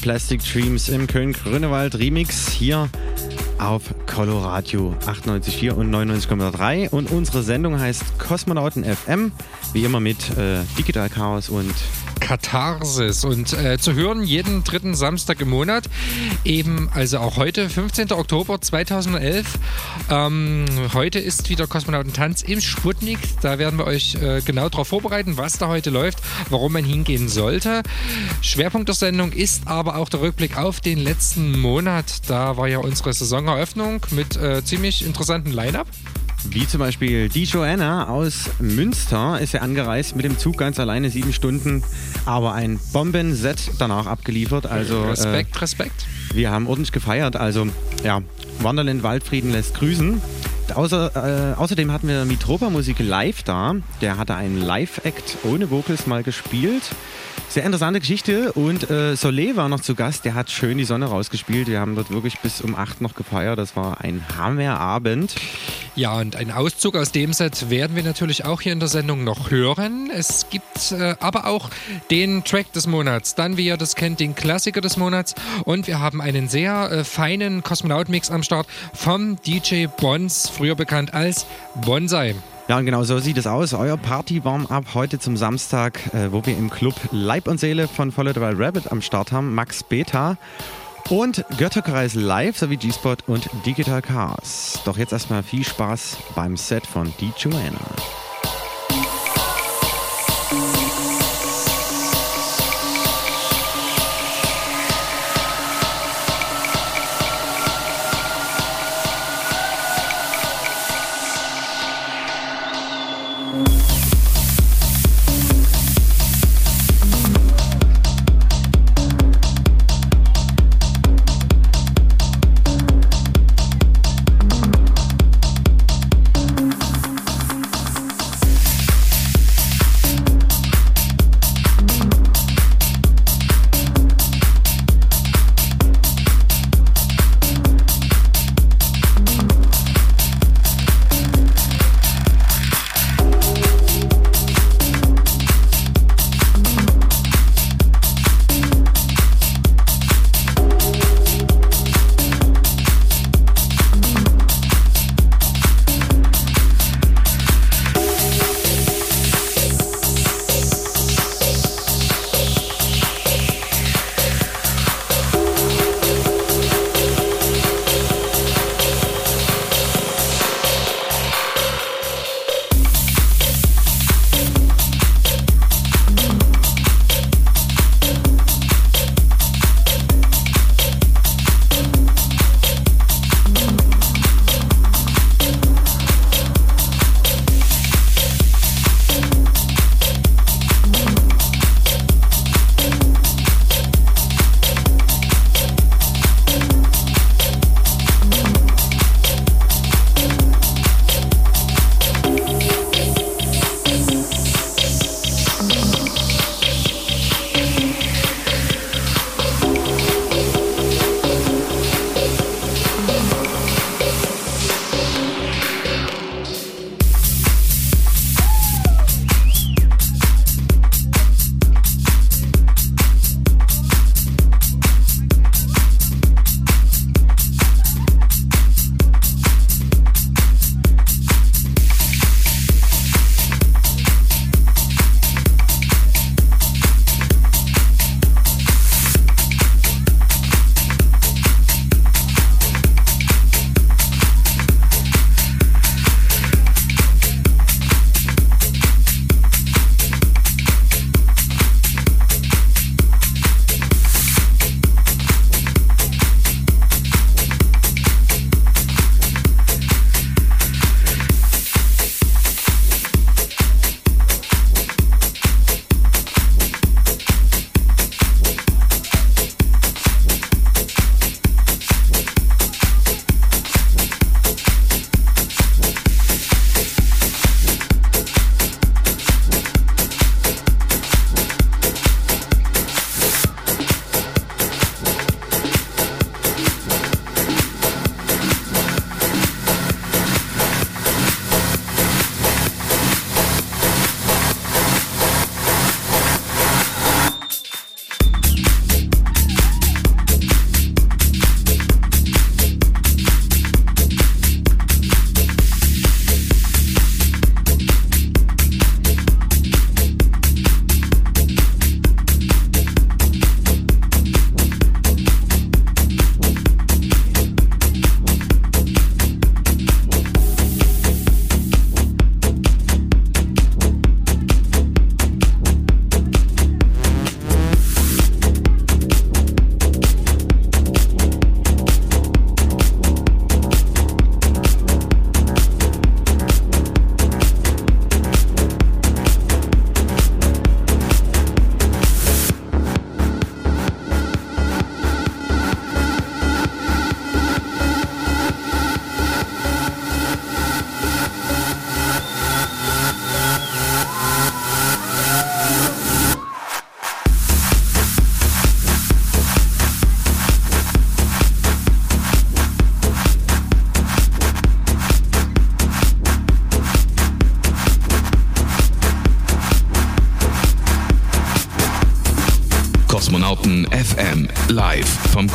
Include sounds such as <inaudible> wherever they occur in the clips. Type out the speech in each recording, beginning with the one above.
Plastic Dreams im Köln-Grünewald Remix hier auf Coloradio 98,4 und 99,3 und unsere Sendung heißt Kosmonauten FM, wie immer mit äh, Digital Chaos und Katharsis und äh, zu hören jeden dritten Samstag im Monat. Eben, also auch heute, 15. Oktober 2011. Ähm, heute ist wieder Kosmonautentanz im Sputnik. Da werden wir euch äh, genau darauf vorbereiten, was da heute läuft, warum man hingehen sollte. Schwerpunkt der Sendung ist aber auch der Rückblick auf den letzten Monat. Da war ja unsere Saisoneröffnung mit äh, ziemlich interessanten Line-Up. Wie zum Beispiel die Joanna aus Münster ist ja angereist mit dem Zug ganz alleine sieben Stunden, aber ein Bombenset danach abgeliefert. Also Respekt, äh, Respekt. Wir haben ordentlich gefeiert. Also ja, Wanderland Waldfrieden lässt grüßen. Außer, äh, außerdem hatten wir Mitropa Musik live da. Der hatte einen Live-Act ohne Vocals mal gespielt. Sehr interessante Geschichte und äh, Soleil war noch zu Gast, der hat schön die Sonne rausgespielt. Wir haben dort wirklich bis um 8 noch gefeiert. Das war ein Hammerabend. Ja, und einen Auszug aus dem Set werden wir natürlich auch hier in der Sendung noch hören. Es gibt äh, aber auch den Track des Monats, dann, wie ihr das kennt, den Klassiker des Monats und wir haben einen sehr äh, feinen Kosmonaut-Mix am Start vom DJ Bons, früher bekannt als Bonsai. Ja, und genau so sieht es aus. Euer Party-Warm-Up heute zum Samstag, äh, wo wir im Club Leib und Seele von Follow the Wild Rabbit am Start haben, Max Beta und Götterkreis Live sowie G-Spot und Digital Cars. Doch jetzt erstmal viel Spaß beim Set von Die Joanna.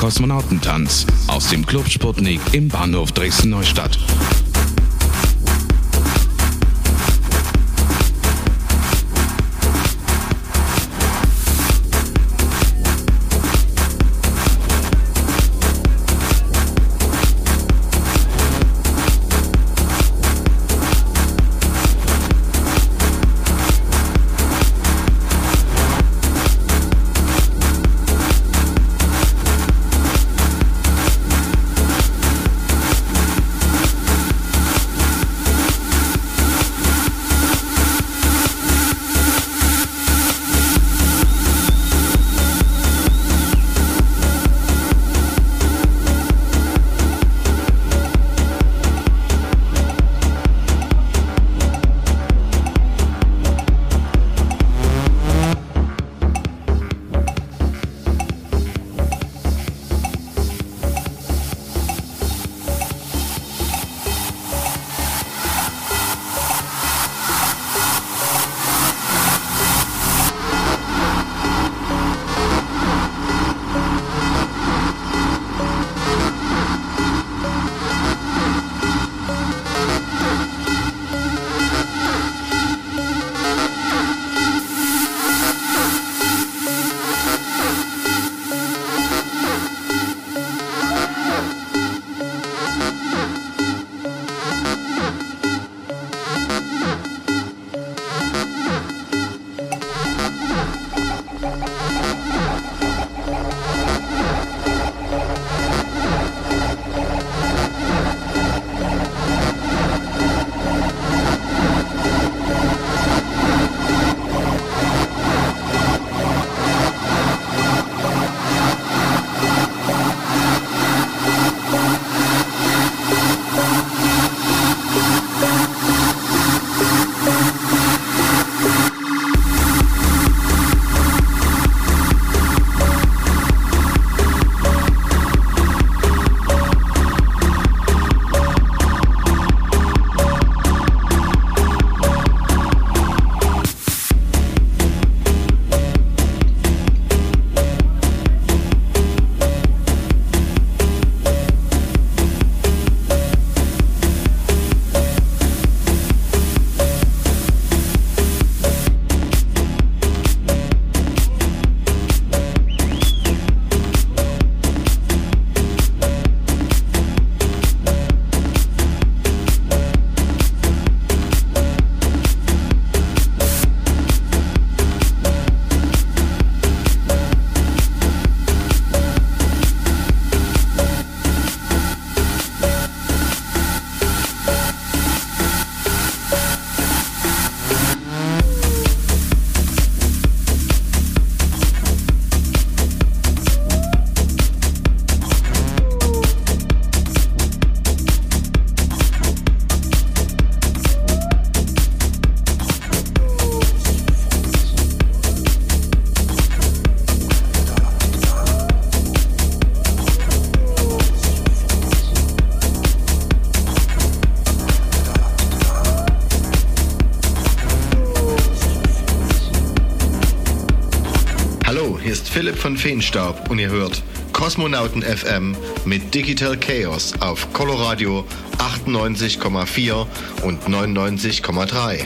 Kosmonautentanz aus dem Club Sputnik im Bahnhof Dresden-Neustadt. Philipp von Feenstaub und ihr hört Kosmonauten FM mit Digital Chaos auf Coloradio 98,4 und 99,3.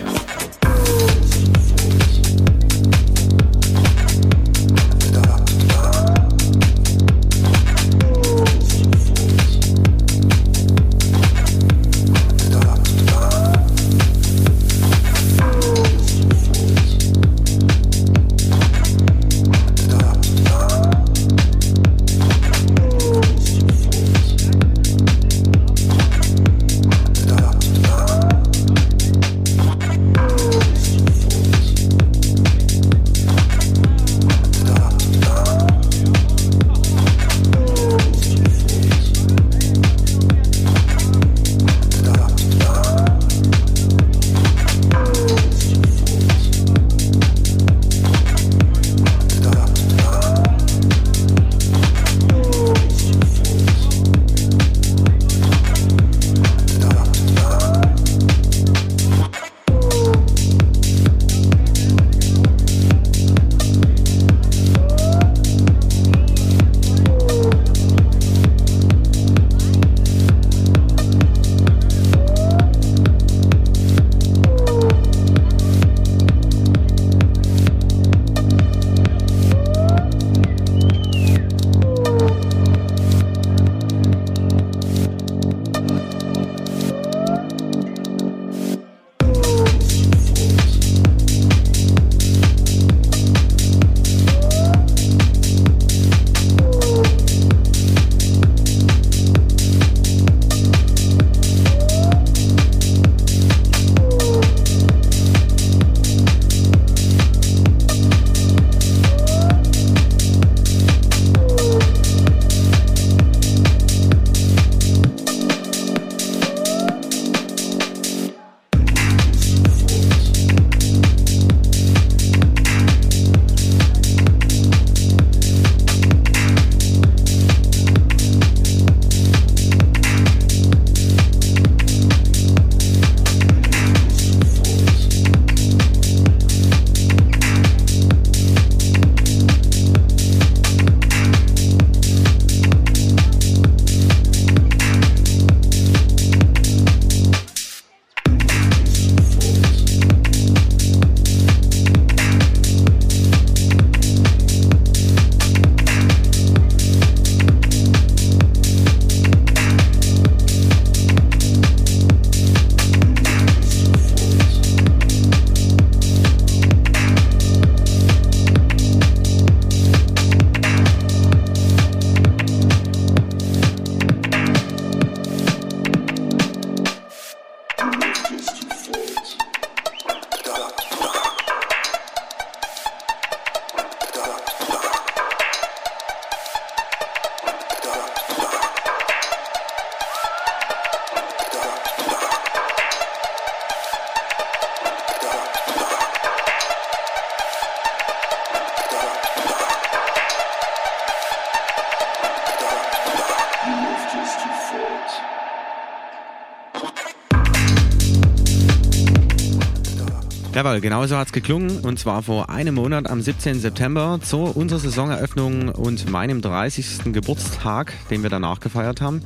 Jawohl, genau so hat es geklungen. Und zwar vor einem Monat am 17. September zu unserer Saisoneröffnung und meinem 30. Geburtstag, den wir danach gefeiert haben.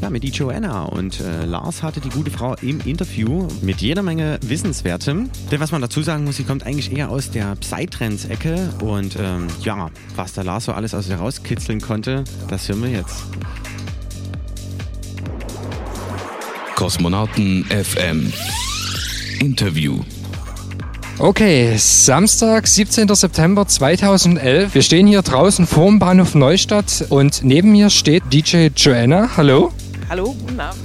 Ja, mit die Joanna. Und äh, Lars hatte die gute Frau im Interview mit jeder Menge Wissenswertem. Denn was man dazu sagen muss, sie kommt eigentlich eher aus der Psytrance-Ecke. Und ähm, ja, was der Lars so alles aus ihr rauskitzeln konnte, das hören wir jetzt. Kosmonauten FM Interview Okay, Samstag, 17. September 2011. Wir stehen hier draußen vorm Bahnhof Neustadt und neben mir steht DJ Joanna. Hallo. Hallo, guten Abend.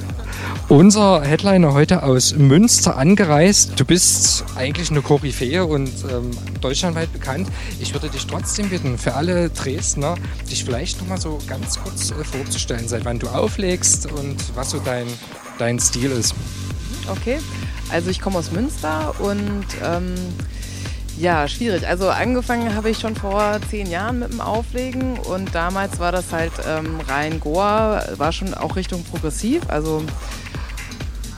Unser Headliner heute aus Münster angereist. Du bist eigentlich eine Koryphäe und ähm, deutschlandweit bekannt. Ich würde dich trotzdem bitten, für alle Dresdner, dich vielleicht nochmal so ganz kurz äh, vorzustellen, seit wann du auflegst und was so dein, dein Stil ist. Okay, also ich komme aus Münster und ähm, ja, schwierig. Also angefangen habe ich schon vor zehn Jahren mit dem Auflegen und damals war das halt ähm, rein Goa, war schon auch Richtung progressiv, also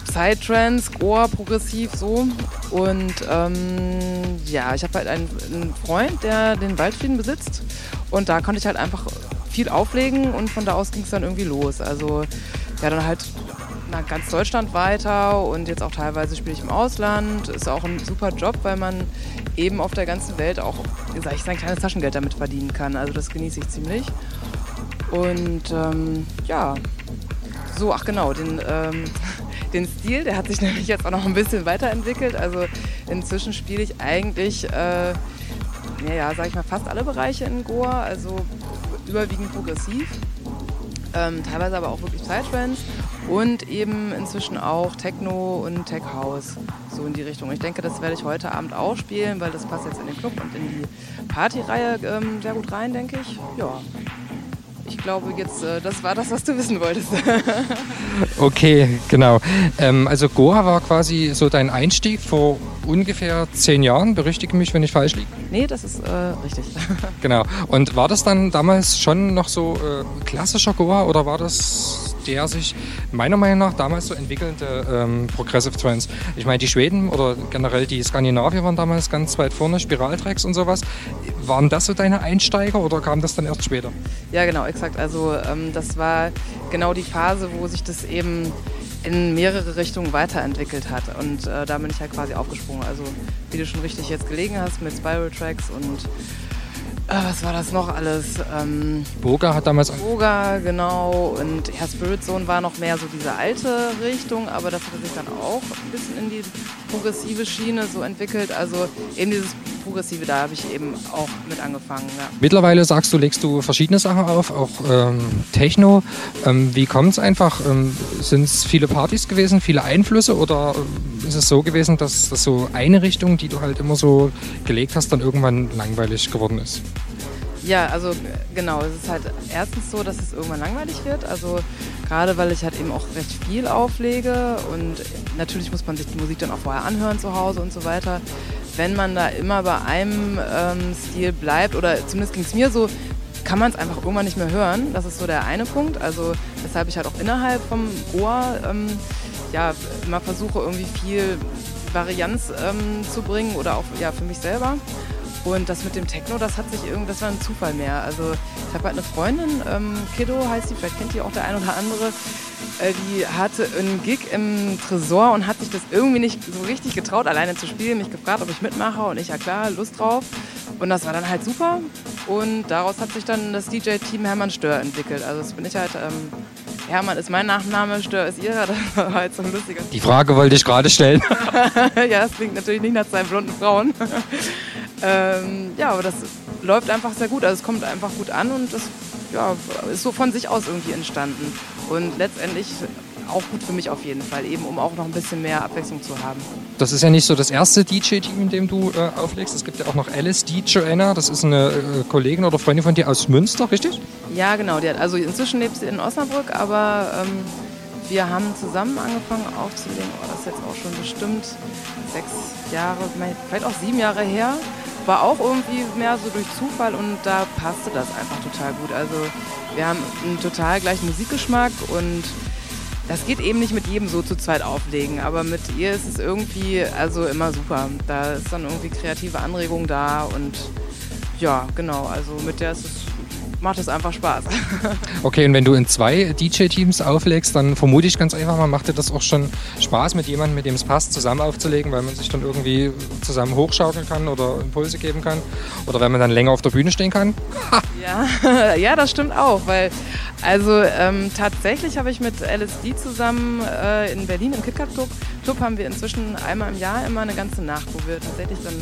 Psytrance, Goa, progressiv so. Und ähm, ja, ich habe halt einen, einen Freund, der den Waldfrieden besitzt und da konnte ich halt einfach viel auflegen und von da aus ging es dann irgendwie los. Also ja, dann halt nach ganz Deutschland weiter und jetzt auch teilweise spiele ich im Ausland. Ist auch ein super Job, weil man eben auf der ganzen Welt auch, sag ich, sein kleines Taschengeld damit verdienen kann. Also das genieße ich ziemlich. Und ähm, ja, so, ach genau, den, ähm, <laughs> den Stil, der hat sich <laughs> nämlich jetzt auch noch ein bisschen weiterentwickelt. Also inzwischen spiele ich eigentlich, äh, ja, sag ich mal, fast alle Bereiche in Goa, also überwiegend progressiv. Ähm, teilweise aber auch wirklich Psytrance und eben inzwischen auch Techno und Tech House, so in die Richtung. Ich denke, das werde ich heute Abend auch spielen, weil das passt jetzt in den Club und in die Partyreihe ähm, sehr gut rein, denke ich. Ja. Ich glaube, jetzt, äh, das war das, was du wissen wolltest. <laughs> okay, genau. Ähm, also Goa war quasi so dein Einstieg vor ungefähr zehn Jahren. Berichtige mich, wenn ich falsch liege. Nee, das ist äh, richtig. <laughs> genau. Und war das dann damals schon noch so äh, klassischer Goa oder war das der sich meiner Meinung nach damals so entwickelnde ähm, Progressive Trends. Ich meine, die Schweden oder generell die Skandinavier waren damals ganz weit vorne, Spiraltracks und sowas. Waren das so deine Einsteiger oder kam das dann erst später? Ja, genau, exakt. Also ähm, das war genau die Phase, wo sich das eben in mehrere Richtungen weiterentwickelt hat. Und äh, da bin ich halt quasi aufgesprungen. Also wie du schon richtig jetzt gelegen hast mit Spiral Tracks und äh, was war das noch alles? Ähm, Boga hat damals. Boga, genau. Und ja, Spirit Zone war noch mehr so diese alte Richtung, aber das hat sich dann auch ein bisschen in die progressive Schiene so entwickelt. Also eben dieses Progressive, da habe ich eben auch mit angefangen. Ja. Mittlerweile sagst du, legst du verschiedene Sachen auf, auch ähm, Techno. Ähm, wie kommt es einfach? Ähm, Sind es viele Partys gewesen, viele Einflüsse oder ähm, ist es so gewesen, dass das so eine Richtung, die du halt immer so gelegt hast, dann irgendwann langweilig geworden ist? Ja, also genau, es ist halt erstens so, dass es irgendwann langweilig wird. Also gerade weil ich halt eben auch recht viel auflege und natürlich muss man sich die Musik dann auch vorher anhören zu Hause und so weiter. Wenn man da immer bei einem ähm, Stil bleibt, oder zumindest ging es mir so, kann man es einfach irgendwann nicht mehr hören. Das ist so der eine Punkt. Also weshalb ich halt auch innerhalb vom Ohr ähm, ja, immer versuche irgendwie viel Varianz ähm, zu bringen oder auch ja, für mich selber. Und das mit dem Techno, das hat sich irgendwie, das war ein Zufall mehr. Also ich habe halt eine Freundin, ähm, Kiddo heißt sie, vielleicht kennt die auch der ein oder andere, äh, die hatte einen Gig im Tresor und hat sich das irgendwie nicht so richtig getraut, alleine zu spielen, mich gefragt, ob ich mitmache und ich, ja klar, Lust drauf. Und das war dann halt super. Und daraus hat sich dann das DJ-Team Hermann Stör entwickelt. Also das bin ich halt, ähm, Hermann ist mein Nachname, Stör ist ihrer, <laughs> das war halt so ein lustiger. Die Frage wollte ich gerade stellen. <laughs> ja, das klingt natürlich nicht nach zwei blonden Frauen. Ähm, ja, aber das läuft einfach sehr gut. Also es kommt einfach gut an und das ja, ist so von sich aus irgendwie entstanden. Und letztendlich auch gut für mich auf jeden Fall, eben um auch noch ein bisschen mehr Abwechslung zu haben. Das ist ja nicht so das erste DJ-Team, in dem du äh, auflegst. Es gibt ja auch noch Alice D. Joanna, das ist eine äh, Kollegin oder Freundin von dir aus Münster, richtig? Ja, genau. Die hat, also inzwischen lebt sie in Osnabrück, aber ähm, wir haben zusammen angefangen aufzulegen. Oh, das ist jetzt auch schon bestimmt sechs Jahre, vielleicht auch sieben Jahre her war auch irgendwie mehr so durch Zufall und da passte das einfach total gut. Also wir haben einen total gleichen Musikgeschmack und das geht eben nicht mit jedem so zu zweit auflegen, aber mit ihr ist es irgendwie also immer super. Da ist dann irgendwie kreative Anregung da und ja, genau, also mit der ist es macht es einfach Spaß. <laughs> Okay, und wenn du in zwei DJ-Teams auflegst, dann vermute ich ganz einfach mal, macht dir das auch schon Spaß, mit jemandem, mit dem es passt, zusammen aufzulegen, weil man sich dann irgendwie zusammen hochschaukeln kann oder Impulse geben kann? Oder wenn man dann länger auf der Bühne stehen kann? Ja, <laughs> ja das stimmt auch, weil also ähm, tatsächlich habe ich mit LSD zusammen äh, in Berlin im KitKat Club, Club haben wir inzwischen einmal im Jahr immer eine ganze Nacht, wo wir tatsächlich dann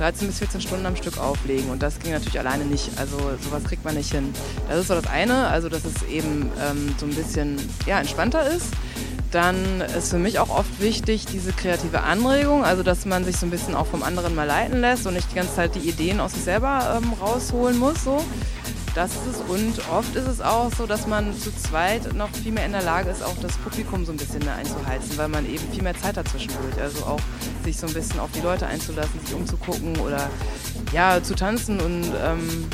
13 bis 14 Stunden am Stück auflegen. Und das ging natürlich alleine nicht. Also sowas kriegt man nicht hin. Das ist so das eine, also dass es eben ähm, so ein bisschen ja, entspannter ist. Dann ist für mich auch oft wichtig diese kreative Anregung, also dass man sich so ein bisschen auch vom anderen mal leiten lässt und nicht die ganze Zeit die Ideen aus sich selber ähm, rausholen muss. So. Das ist es. Und oft ist es auch so, dass man zu zweit noch viel mehr in der Lage ist, auch das Publikum so ein bisschen einzuheizen, weil man eben viel mehr Zeit dazwischendurch. Also auch sich so ein bisschen auf die Leute einzulassen, sich umzugucken oder ja, zu tanzen und ähm,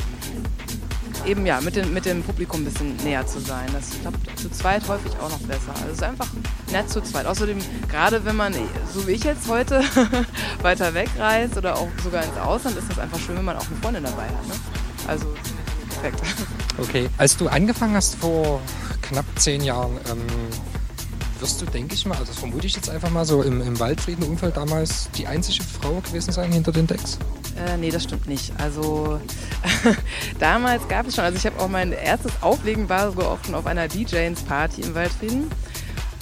eben ja, mit, den, mit dem Publikum ein bisschen näher zu sein. Das klappt zu zweit häufig auch noch besser. Also es ist einfach nett zu zweit. Außerdem, gerade wenn man, so wie ich jetzt heute, <laughs> weiter wegreist oder auch sogar ins Ausland, ist das einfach schön, wenn man auch eine Freundin dabei hat. Ne? Also perfekt. <laughs> Okay, als du angefangen hast vor knapp zehn Jahren, ähm, wirst du, denke ich mal, also das vermute ich jetzt einfach mal so, im, im Waldfrieden-Umfeld damals die einzige Frau gewesen sein hinter den Decks? Äh, nee, das stimmt nicht. Also <laughs> damals gab es schon, also ich habe auch mein erstes Auflegen war auch schon auf einer DJs-Party im Waldfrieden.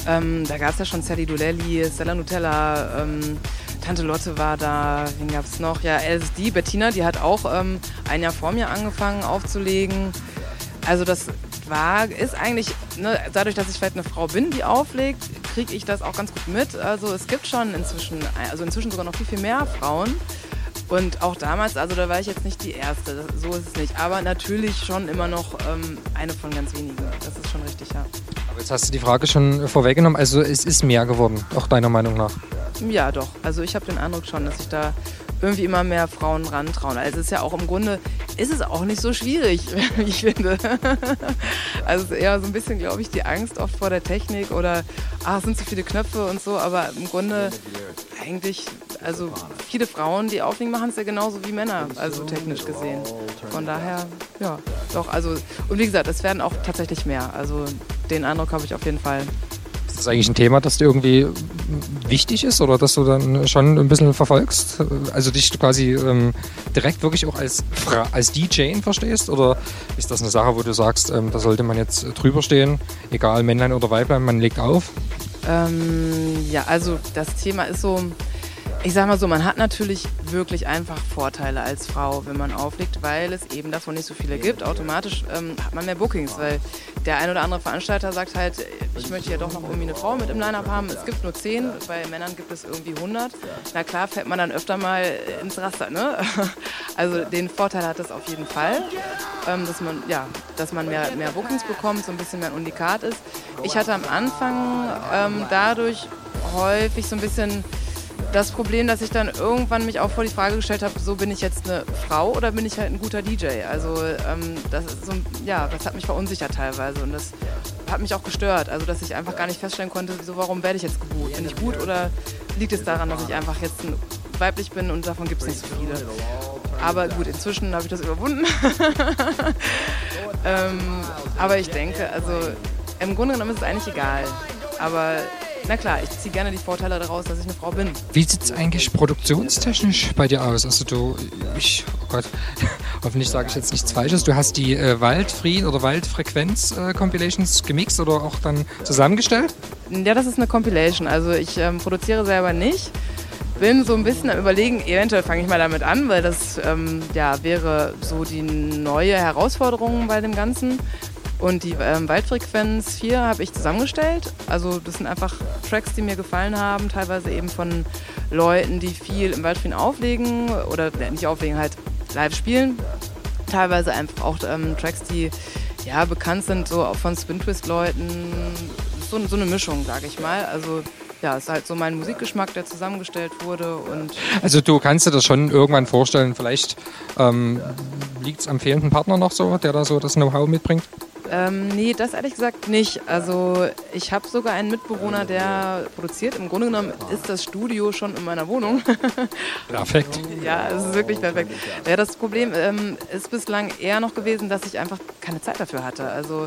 Ähm, da gab es ja schon Sally Dolelli, Stella Nutella, ähm, Tante Lotte war da, wen gab es noch? Ja, LSD, Bettina, die hat auch ähm, ein Jahr vor mir angefangen aufzulegen. Also das war, ist eigentlich, ne, dadurch, dass ich vielleicht eine Frau bin, die auflegt, kriege ich das auch ganz gut mit. Also es gibt schon inzwischen, also inzwischen sogar noch viel, viel mehr Frauen. Und auch damals, also da war ich jetzt nicht die Erste, so ist es nicht. Aber natürlich schon immer noch ähm, eine von ganz wenigen. Das ist schon richtig, ja. Aber jetzt hast du die Frage schon vorweggenommen. Also es ist mehr geworden, auch deiner Meinung nach. Ja, doch. Also ich habe den Eindruck schon, dass sich da irgendwie immer mehr Frauen rantrauen. Also es ist ja auch im Grunde, ist es auch nicht so schwierig, <laughs> wie ich finde. Also eher so ein bisschen, glaube ich, die Angst oft vor der Technik oder, ach, es sind zu viele Knöpfe und so. Aber im Grunde eigentlich, also viele Frauen, die auflegen, machen es ja genauso wie Männer, also technisch gesehen. Von daher, ja, doch. Also, und wie gesagt, es werden auch tatsächlich mehr. Also den Eindruck habe ich auf jeden Fall. Ist das eigentlich ein Thema, das dir irgendwie wichtig ist oder dass du dann schon ein bisschen verfolgst? Also dich quasi ähm, direkt wirklich auch als, als DJ verstehst? Oder ist das eine Sache, wo du sagst, ähm, da sollte man jetzt drüber stehen, egal Männlein oder Weiblein, man legt auf? Ähm, ja, also das Thema ist so, ich sag mal so, man hat natürlich wirklich einfach Vorteile als Frau, wenn man auflegt, weil es eben davon nicht so viele gibt. Automatisch ähm, hat man mehr Bookings, weil der ein oder andere Veranstalter sagt halt, ich möchte ja doch noch irgendwie eine Frau mit im Line-Up haben. Es gibt nur zehn, bei Männern gibt es irgendwie 100. Na klar, fällt man dann öfter mal ins Raster. Ne? <laughs> Also den Vorteil hat es auf jeden Fall, ähm, dass man, ja, dass man mehr, mehr Bookings bekommt, so ein bisschen mehr ein Unikat ist. Ich hatte am Anfang ähm, dadurch häufig so ein bisschen das Problem, dass ich dann irgendwann mich auch vor die Frage gestellt habe, so bin ich jetzt eine Frau oder bin ich halt ein guter DJ? Also ähm, das ist so, ja, das hat mich verunsichert teilweise und das hat mich auch gestört. Also dass ich einfach gar nicht feststellen konnte, so warum werde ich jetzt gebucht? Bin ich gut oder liegt es daran, dass ich einfach jetzt weiblich bin und davon gibt es nicht so viele? Aber gut, inzwischen habe ich das überwunden. <laughs> ähm, aber ich denke, also im Grunde genommen ist es eigentlich egal. Aber na klar, ich ziehe gerne die Vorteile daraus, dass ich eine Frau bin. Wie sieht es eigentlich produktionstechnisch bei dir aus? Also du, ich, oh Gott, <laughs> hoffentlich sage ich jetzt nichts Falsches. Du hast die äh, Waldfrieden oder Waldfrequenz-Compilations äh, gemixt oder auch dann zusammengestellt? Ja, das ist eine Compilation. Also ich ähm, produziere selber nicht. Bin so ein bisschen am überlegen, eventuell fange ich mal damit an, weil das ähm, ja, wäre so die neue Herausforderung bei dem Ganzen. Und die ähm, Waldfrequenz 4 habe ich zusammengestellt. Also das sind einfach Tracks, die mir gefallen haben, teilweise eben von Leuten, die viel im Waldfrieden auflegen oder äh, nicht auflegen, halt live spielen. Teilweise einfach auch ähm, Tracks, die ja bekannt sind, so auch von Spin Twist Leuten. So, so eine Mischung, sage ich mal. Also ja, ist halt so mein Musikgeschmack, der zusammengestellt wurde. Und also du kannst dir das schon irgendwann vorstellen, vielleicht ähm, liegt es am fehlenden Partner noch so, der da so das Know-how mitbringt? Ähm, nee, das ehrlich gesagt nicht. Also ich habe sogar einen Mitbewohner, der produziert. Im Grunde genommen ist das Studio schon in meiner Wohnung. <laughs> Perfekt. ja, es ist wirklich perfekt. Ja, das Problem ähm, ist bislang eher noch gewesen, dass ich einfach keine Zeit dafür hatte. Also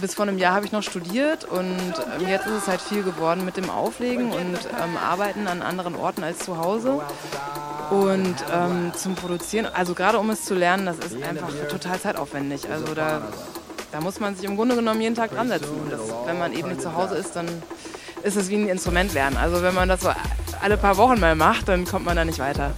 bis vor einem Jahr habe ich noch studiert und ähm, jetzt ist es halt viel geworden mit dem Auflegen und ähm, Arbeiten an anderen Orten als zu Hause. Und ähm, zum Produzieren, also gerade um es zu lernen, das ist einfach total zeitaufwendig. Also da, da muss man sich im Grunde genommen jeden Tag dran setzen. Das, wenn man eben nicht zu Hause ist, dann ist es wie ein Instrument lernen. Also wenn man das so alle paar Wochen mal macht, dann kommt man da nicht weiter.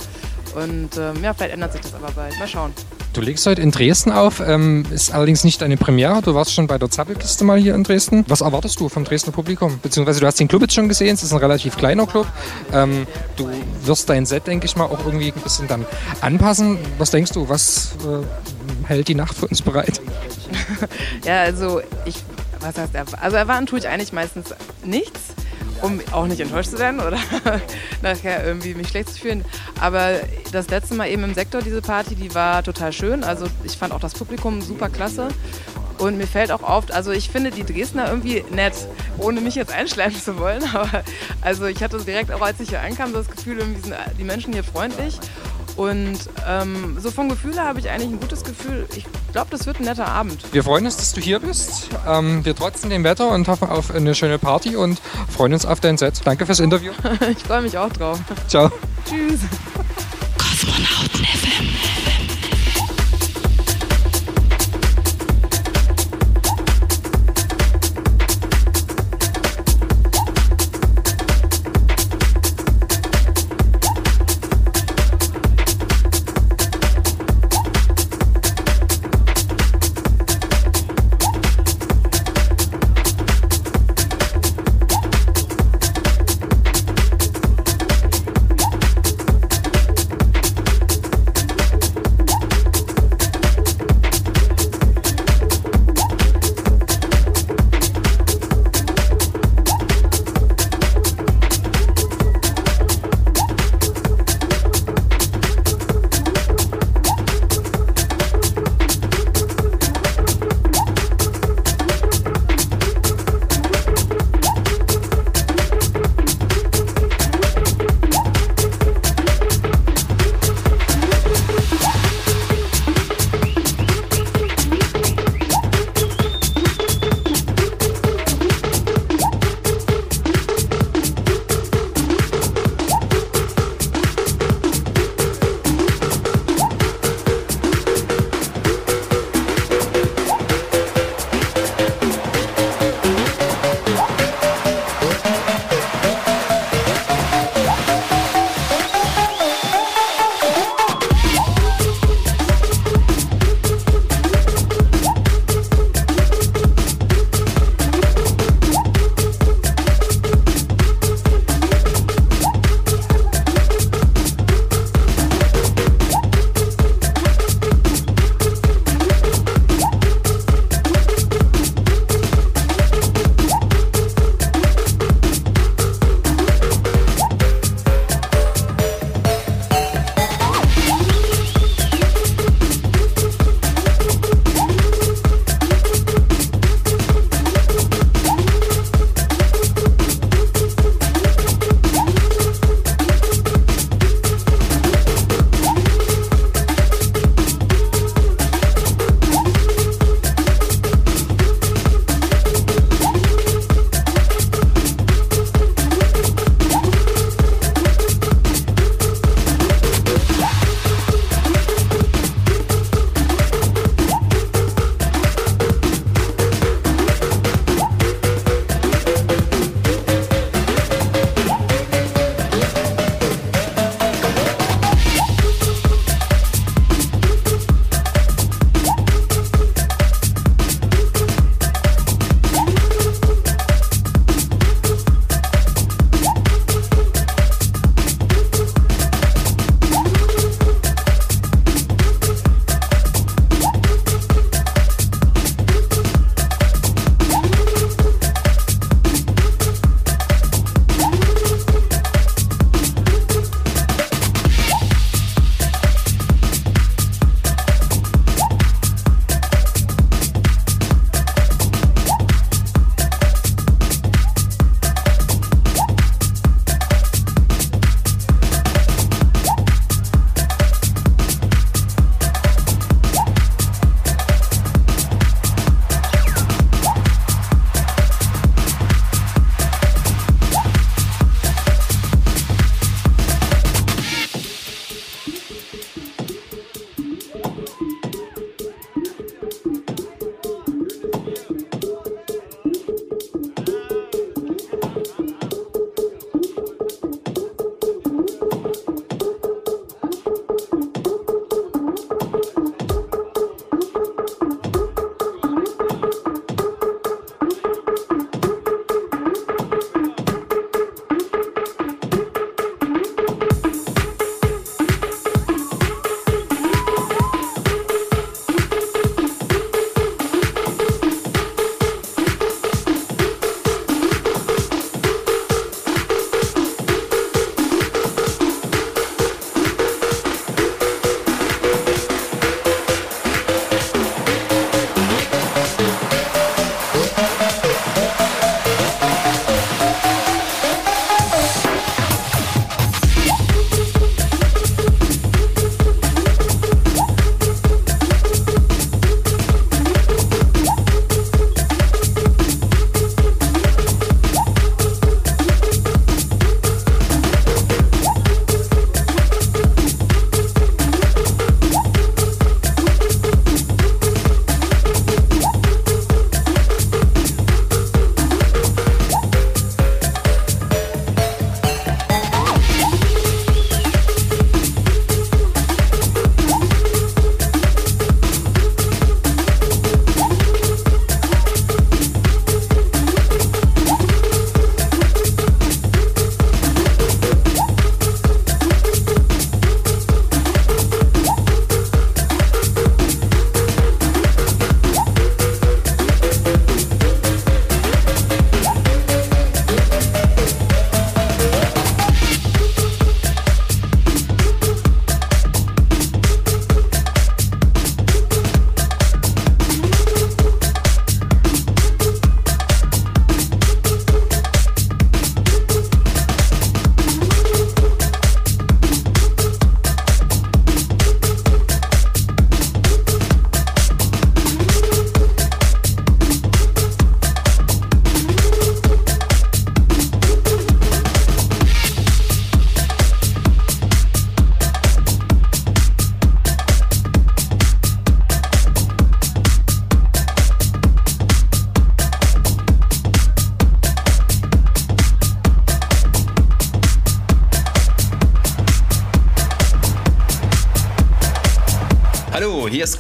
Und ähm, ja, vielleicht ändert sich das aber bald. Mal schauen. Du legst heute in Dresden auf, ähm, ist allerdings nicht deine Premiere. Du warst schon bei der Zappelkiste mal hier in Dresden. Was erwartest du vom Dresdner Publikum? Beziehungsweise du hast den Club jetzt schon gesehen, es ist ein relativ kleiner Club. Ähm, du wirst dein Set, denke ich mal, auch irgendwie ein bisschen dann anpassen. Was denkst du, was äh, hält die Nacht für uns bereit? <laughs> ja, also ich, was heißt, also erwarten tue ich eigentlich meistens nichts um auch nicht enttäuscht zu werden oder <laughs> nachher irgendwie mich schlecht zu fühlen. Aber das letzte Mal eben im Sektor, diese Party, die war total schön. Also ich fand auch das Publikum super klasse. Und mir fällt auch oft, also ich finde die Dresdner irgendwie nett, ohne mich jetzt einschleimen zu wollen. <laughs> Aber also ich hatte direkt auch, als ich hier ankam, das Gefühl, irgendwie sind die Menschen hier freundlich. Und ähm, so vom Gefühl habe ich eigentlich ein gutes Gefühl. Ich glaube, das wird ein netter Abend. Wir freuen uns, dass du hier bist. Ähm, wir trotzen dem Wetter und hoffen auf eine schöne Party und freuen uns auf dein Set. Danke fürs Interview. <laughs> ich freue mich auch drauf. Ciao. Tschüss.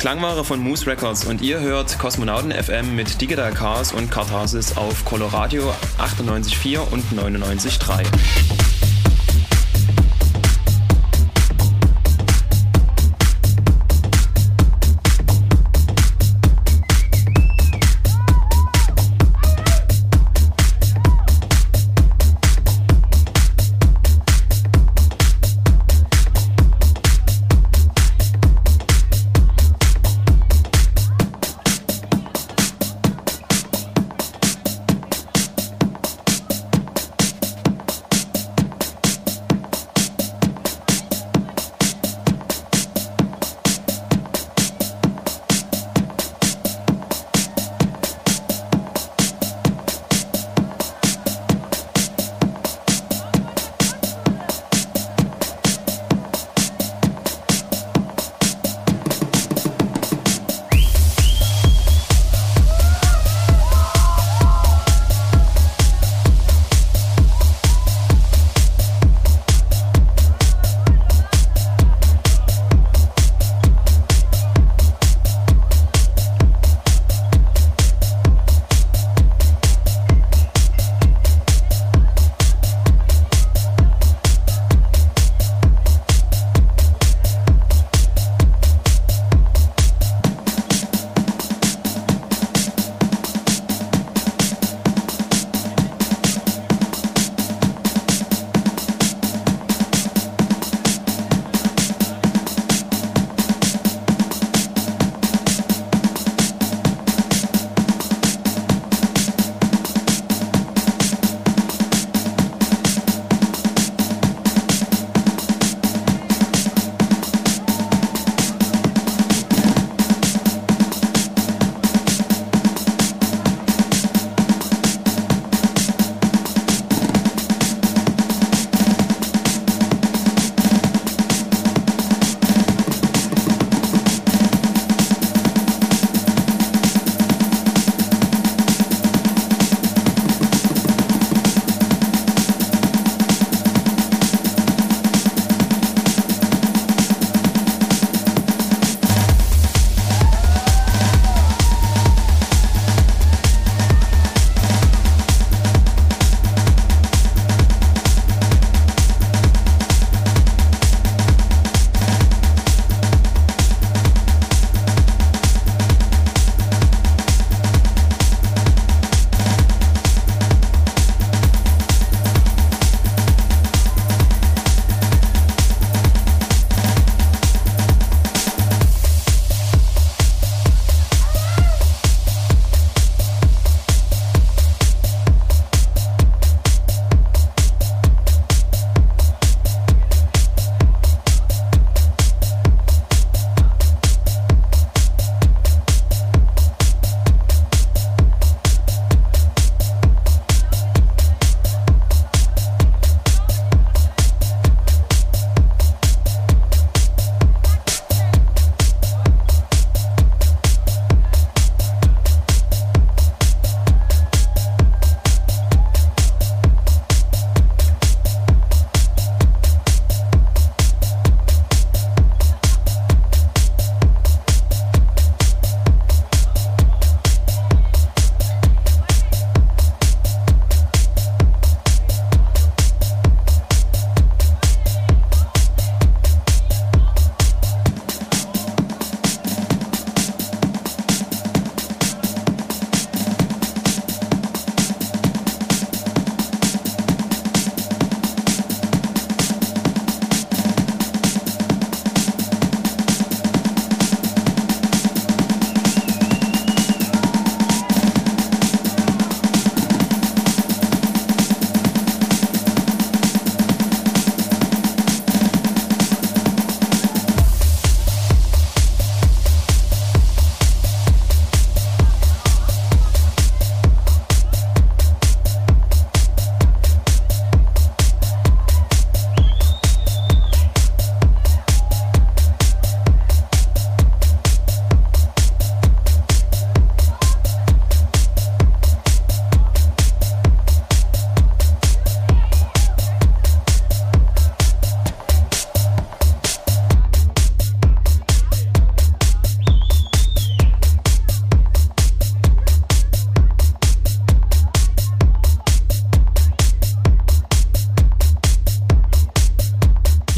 Klangware von Moose Records und ihr hört Kosmonauten FM mit Digital Chaos und Katharsis auf Coloradio 98.4 und 99.3.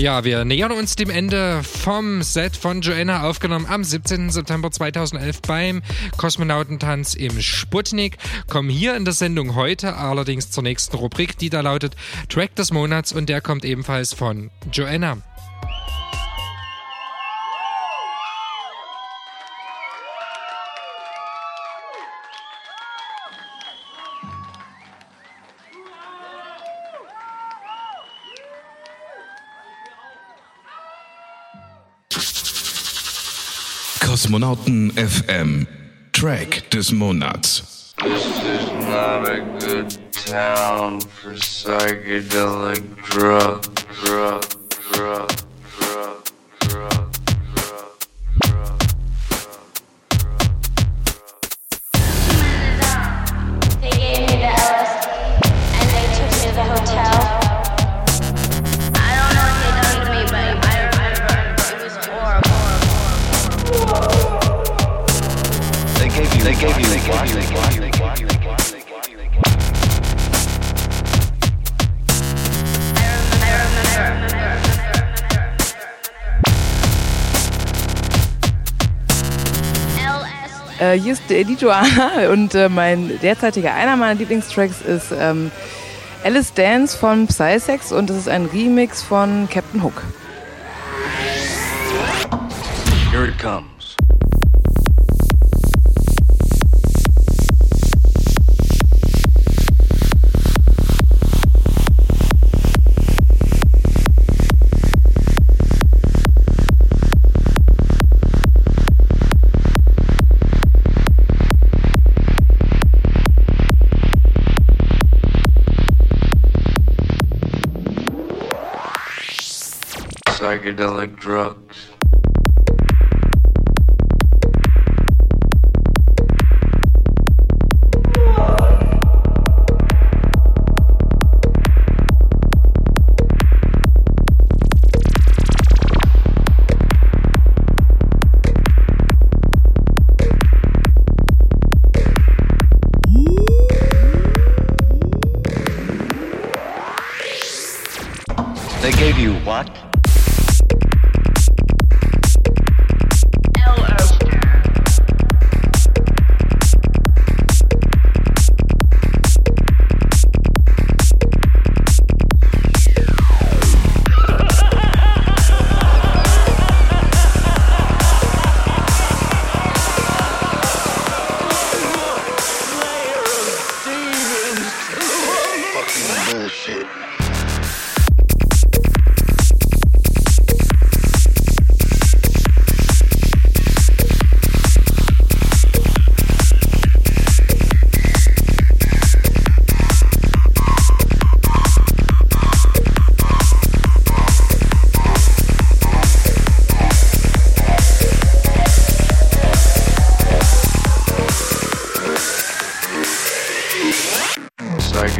Ja, wir nähern uns dem Ende vom Set von Joanna, aufgenommen am 17. September 2011 beim Kosmonautentanz im Sputnik. Kommen hier in der Sendung heute allerdings zur nächsten Rubrik, die da lautet Track des Monats und der kommt ebenfalls von Joanna. Kosmonauten FM Track des Monats. This is not a good town for psychedelic drug, drug, drug, Äh, hier ist die Joanna und äh, mein derzeitiger einer meiner Lieblingstracks ist ähm, Alice Dance von Psysex und das ist ein Remix von Captain Hook. Here it comes. Psychedelic drugs. They gave you what?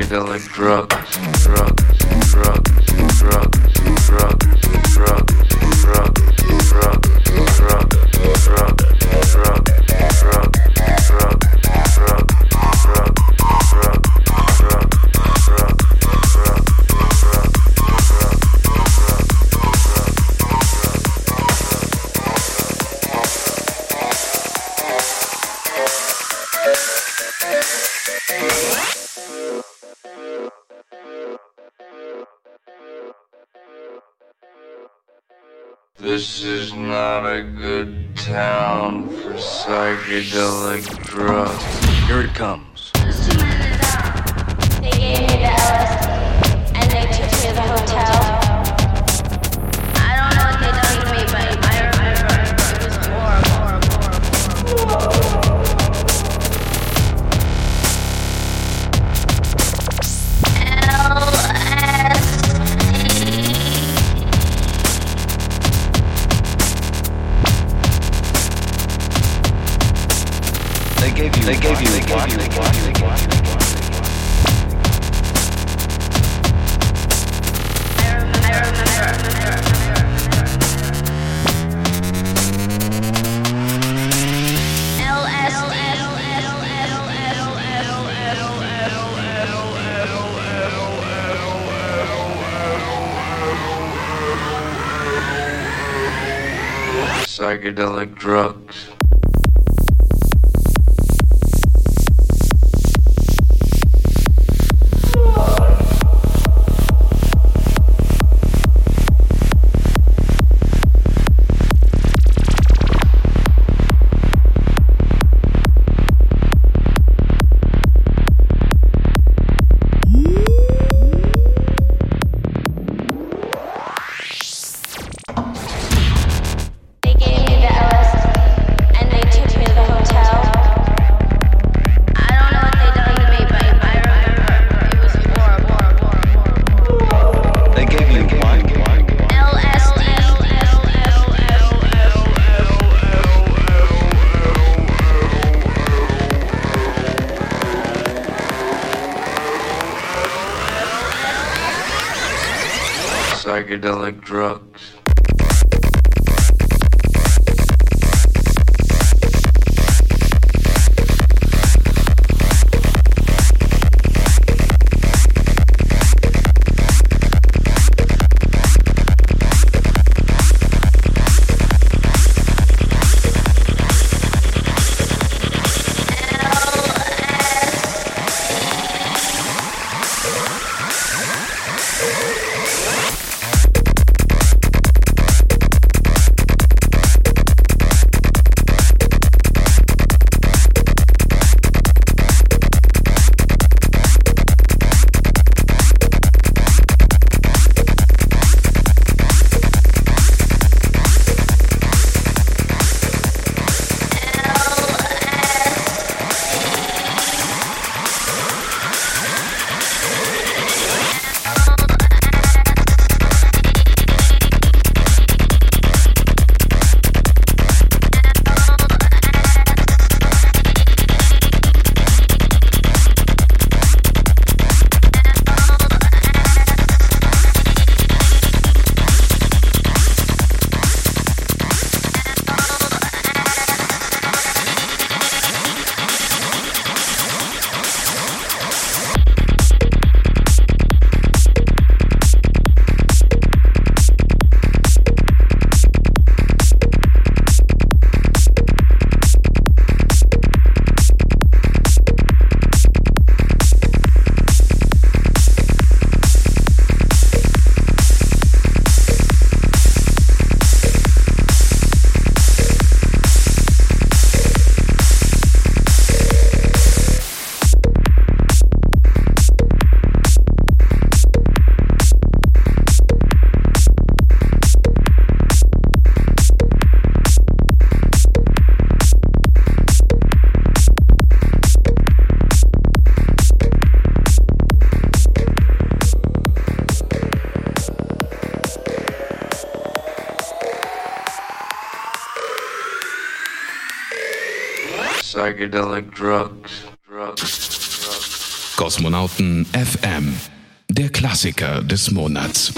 dealing drugs, drugs. Drugs. Here it comes. Psychedelic drugs. Psychedelic drugs. Drugs. Drugs. Kosmonauten FM. Der Klassiker des Monats.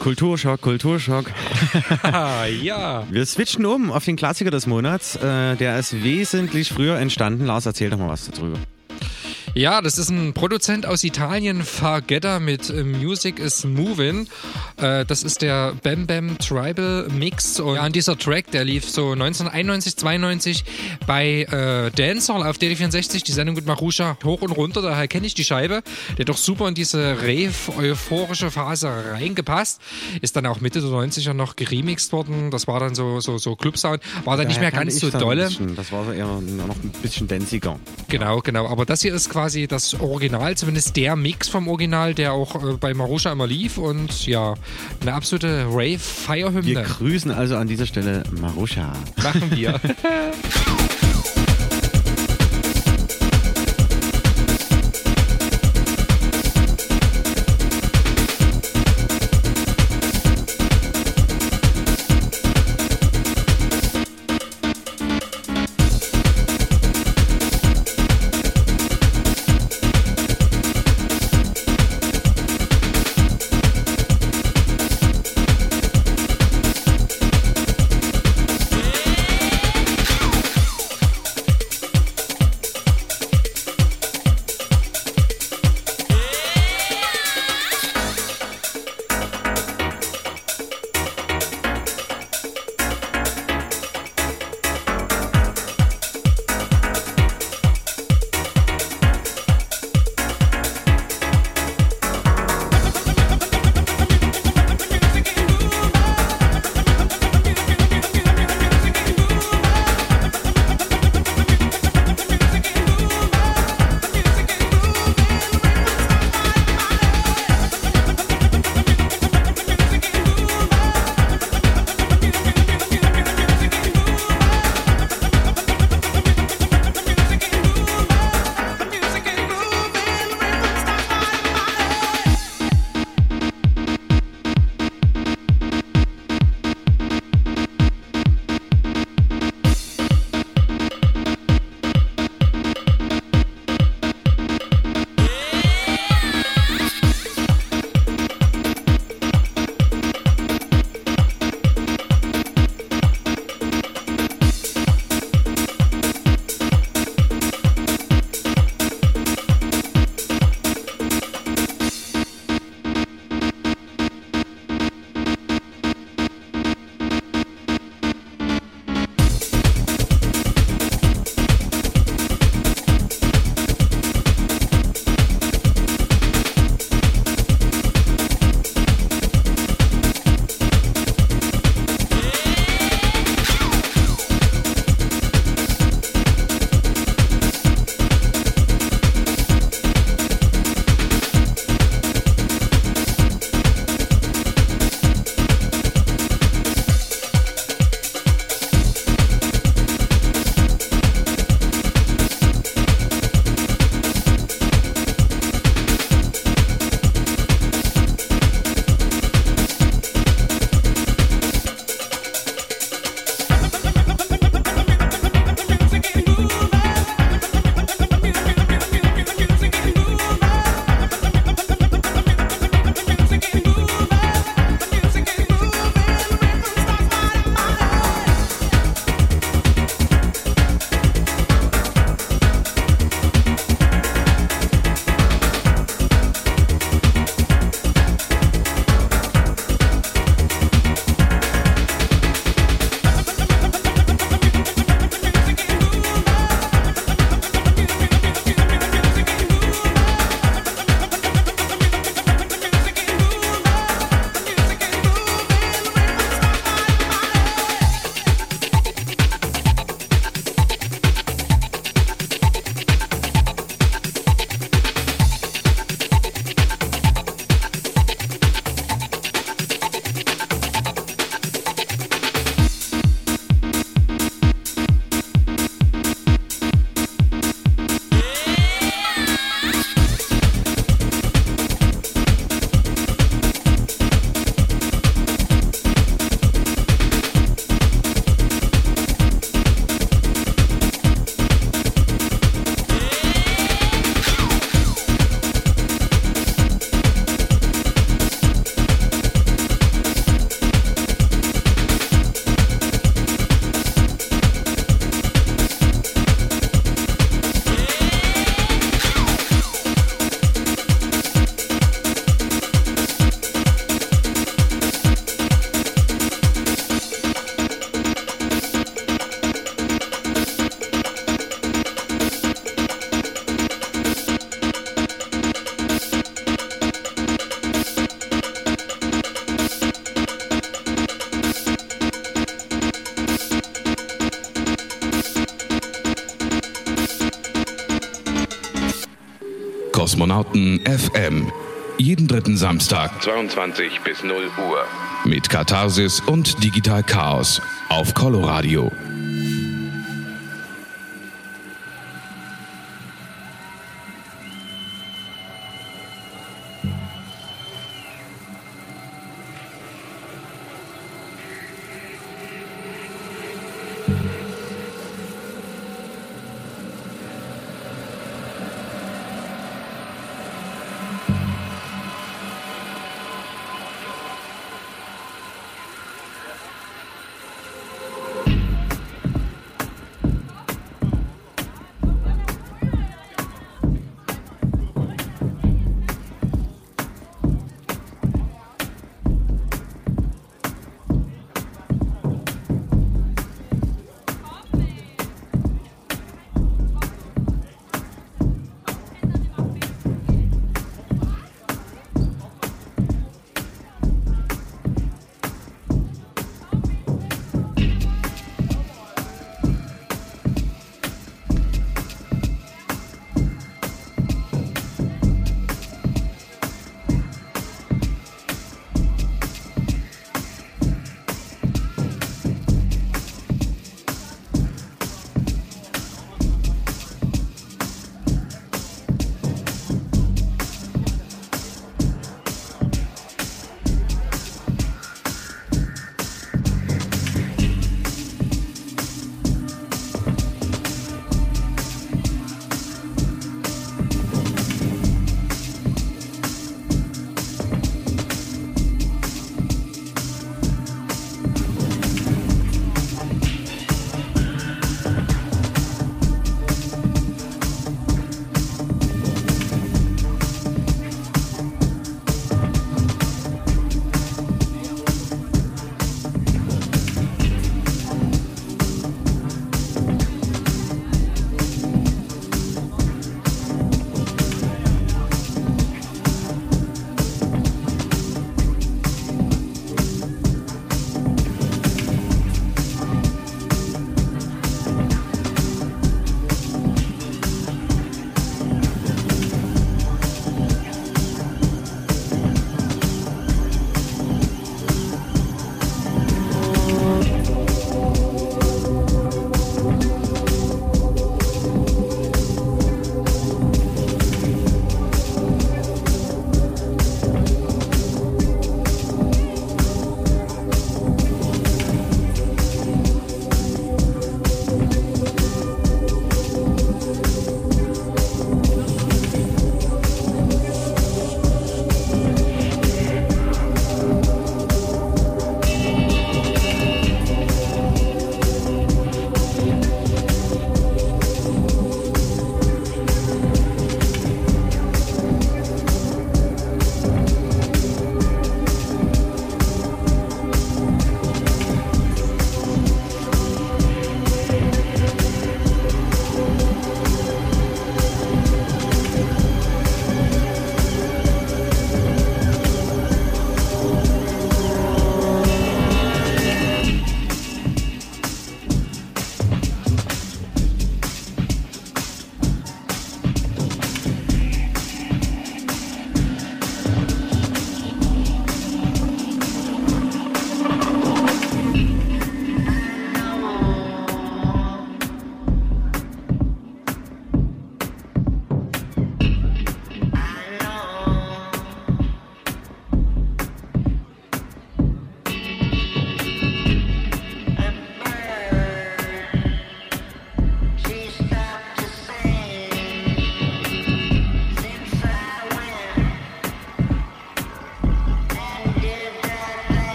Kulturschock, Kulturschock. <laughs> Ja. Wir switchen um auf den Klassiker des Monats. Äh, der ist wesentlich früher entstanden. Lars, erzähl doch mal was darüber. Ja, das ist ein Produzent aus Italien, Fargetta mit äh, Music is Moving. Äh, das ist der Bam Bam Tribal Mix. Und ja, dieser Track, der lief so 1991, 92 bei äh, Dancehall auf DD64, die Sendung mit Marusha hoch und runter. Daher kenne ich die Scheibe. Der hat doch super in diese Rave-euphorische Phase reingepasst. Ist dann auch Mitte der 90er noch geremixed worden. Das war dann so, so, so Club-Sound. War dann nicht mehr Daher ganz so dolle. Das war so eher noch ein bisschen danziger. Genau, genau. Aber das hier ist quasi das Original, zumindest der Mix vom Original, der auch äh, bei Marusha immer lief. Und ja, eine absolute Wir Rave-Feierhymne. grüßen also an dieser Stelle Marusha. Machen wir. <laughs> Kosmonauten FM. Jeden dritten Samstag, 22 bis 0 Uhr. Mit Katharsis und Digital Chaos auf Coloradio.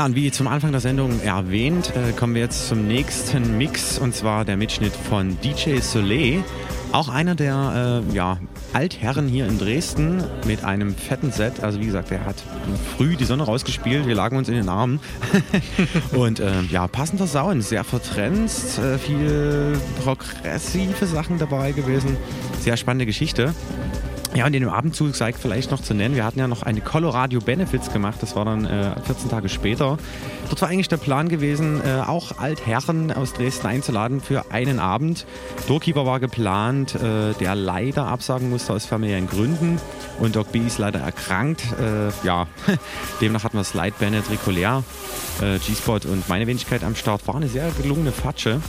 Ja, und wie zum Anfang der Sendung erwähnt, äh, kommen wir jetzt zum nächsten Mix und zwar der Mitschnitt von DJ Soleil. Auch einer der äh, ja, Altherren hier in Dresden mit einem fetten Set. Also wie gesagt, er hat früh die Sonne rausgespielt, wir lagen uns in den Armen. <laughs> und äh, ja, passender Sound, sehr vertrenzt, äh, viel progressive Sachen dabei gewesen. Sehr spannende Geschichte. Ja, und in dem Abendzug sei vielleicht noch zu nennen, wir hatten ja noch eine Coloradio Benefits gemacht, das war dann äh, 14 Tage später. Dort war eigentlich der Plan gewesen, äh, auch Altherren aus Dresden einzuladen für einen Abend. Doorkeeper war geplant, äh, der leider absagen musste aus familiären Gründen und Doc B ist leider erkrankt. Äh, ja, <laughs> demnach hatten wir Slide Bennett, Ricolère, äh, G-Spot und meine Wenigkeit am Start. War eine sehr gelungene Fatsche.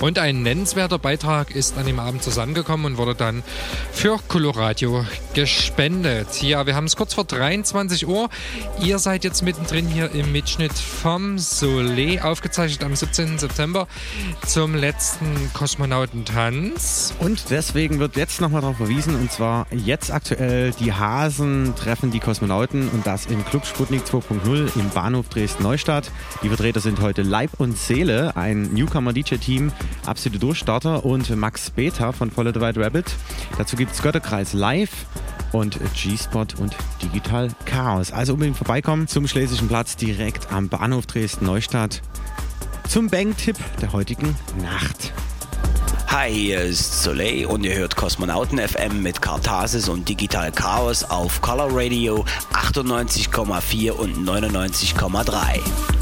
Und ein nennenswerter Beitrag ist an dem Abend zusammengekommen und wurde dann für Coloradio gespendet. Ja, wir haben es kurz vor 23 Uhr. Ihr seid jetzt mittendrin hier im Mitschnitt vom Soleil, aufgezeichnet am 17. September zum letzten Kosmonautentanz. Und deswegen wird jetzt nochmal darauf verwiesen, und zwar jetzt aktuell die Hasen treffen die Kosmonauten und das im Club Sputnik 2.0 im Bahnhof Dresden-Neustadt. Die Vertreter sind heute Leib und Seele, ein Newcomer-DJ-Team, absolute Durchstarter und Max Beta von Follow the White Rabbit. Dazu gibt es Götterkreis Live und G-Spot und Digital Chaos. Also unbedingt vorbeikommen zum Schlesischen Platz direkt am Bahnhof Dresden-Neustadt zum Bang-Tipp der heutigen Nacht. Hi, hier ist Soleil und ihr hört Kosmonauten FM mit Kartasis und Digital Chaos auf Color Radio 98,4 und 99,3.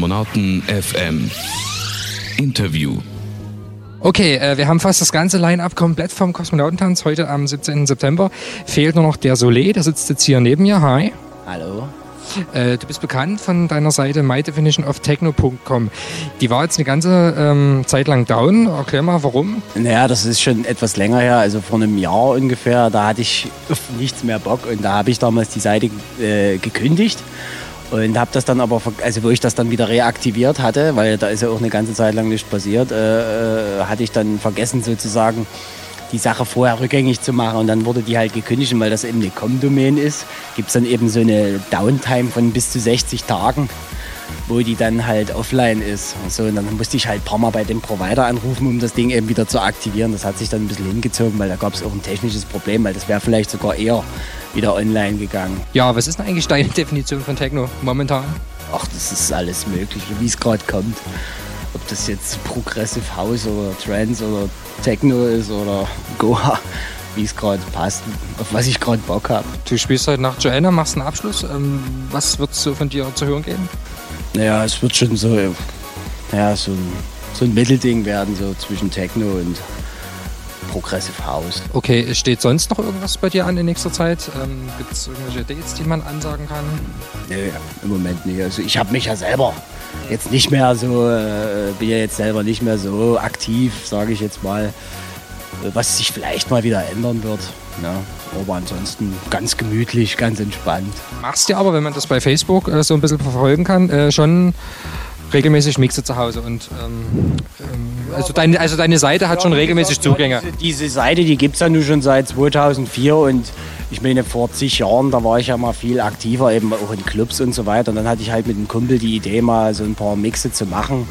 Kosmonauten FM. Interview. Okay, äh, wir haben fast das ganze Line-Up komplett vom Kosmonautentanz heute am 17. September. Fehlt nur noch der Soleil, der sitzt jetzt hier neben mir. Hi. Hallo. Äh, du bist bekannt von deiner Seite mydefinitionoftechno.com. Die war jetzt eine ganze ähm, Zeit lang down. Erklär mal, warum. Naja, das ist schon etwas länger her, also vor einem Jahr ungefähr. Da hatte ich auf <laughs> nichts mehr Bock und da habe ich damals die Seite äh, gekündigt. Und habe das dann aber, also wo ich das dann wieder reaktiviert hatte, weil da ist ja auch eine ganze Zeit lang nichts passiert, äh, äh, hatte ich dann vergessen sozusagen die Sache vorher rückgängig zu machen. Und dann wurde die halt gekündigt, weil das eben eine Com-Domain ist, gibt es dann eben so eine Downtime von bis zu 60 Tagen, wo die dann halt offline ist. Und, so, und dann musste ich halt ein paar Mal bei dem Provider anrufen, um das Ding eben wieder zu aktivieren. Das hat sich dann ein bisschen hingezogen, weil da gab es auch ein technisches Problem, weil das wäre vielleicht sogar eher wieder online gegangen. Ja, was ist denn eigentlich deine <laughs> Definition von Techno momentan? Ach, das ist alles Mögliche, wie es gerade kommt. Ob das jetzt Progressive House oder Trance oder Techno ist oder Goa, <laughs> wie es gerade passt, auf was ich gerade Bock habe. Du spielst heute Nacht Joanna, machst einen Abschluss. Ähm, was wird es so von dir zu hören geben? Naja, es wird schon so, ja, so, ein, so ein Mittelding werden, so zwischen Techno und Progressive House. Okay, steht sonst noch irgendwas bei dir an in nächster Zeit? Ähm, Gibt es irgendwelche Dates, die man ansagen kann? Nö, im Moment nicht. Also ich habe mich ja selber jetzt nicht mehr so, äh, bin ja jetzt selber nicht mehr so aktiv, sage ich jetzt mal, was sich vielleicht mal wieder ändern wird. Ne? Aber ansonsten ganz gemütlich, ganz entspannt. Machst dir aber, wenn man das bei Facebook äh, so ein bisschen verfolgen kann, äh, schon regelmäßig Mixe zu Hause. Und ähm, ähm, also, deine, also deine Seite hat schon regelmäßig Zugänge. Diese Seite, die gibt es ja nun schon seit 2004 und ich meine, vor zig Jahren, da war ich ja mal viel aktiver, eben auch in Clubs und so weiter. Und dann hatte ich halt mit einem Kumpel die Idee, mal so ein paar Mixe zu machen.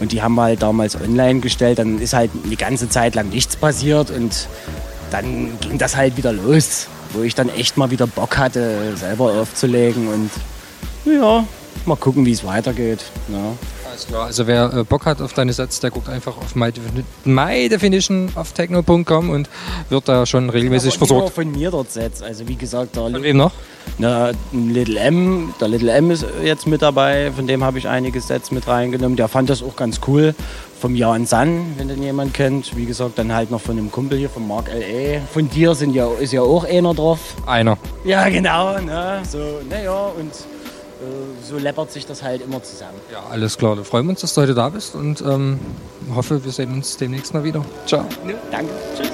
Und die haben wir halt damals online gestellt. Dann ist halt eine ganze Zeit lang nichts passiert und dann ging das halt wieder los, wo ich dann echt mal wieder Bock hatte, selber aufzulegen und ja, mal gucken, wie es weitergeht. ne? Ja. Alles klar. Also wer äh, Bock hat auf deine Sets, der guckt einfach auf mydefini- mydefinitionoftechno.com und wird da schon regelmäßig Aber versorgt. von mir dort Sets. Also wie gesagt, der Von wem noch? Na, Little M, der Little M ist jetzt mit dabei, von dem habe ich einige Sets mit reingenommen. Der fand das auch ganz cool. Vom Jan San, wenn den jemand kennt. Wie gesagt, dann halt noch von dem Kumpel hier, von Mark L.A. Von dir sind ja, ist ja auch einer drauf. Einer. Ja, genau. Ne? So, naja, und so läppert sich das halt immer zusammen. Ja, alles klar. Wir freuen uns, dass du heute da bist und ähm, hoffe, wir sehen uns demnächst mal wieder. Ciao. Danke. Tschüss.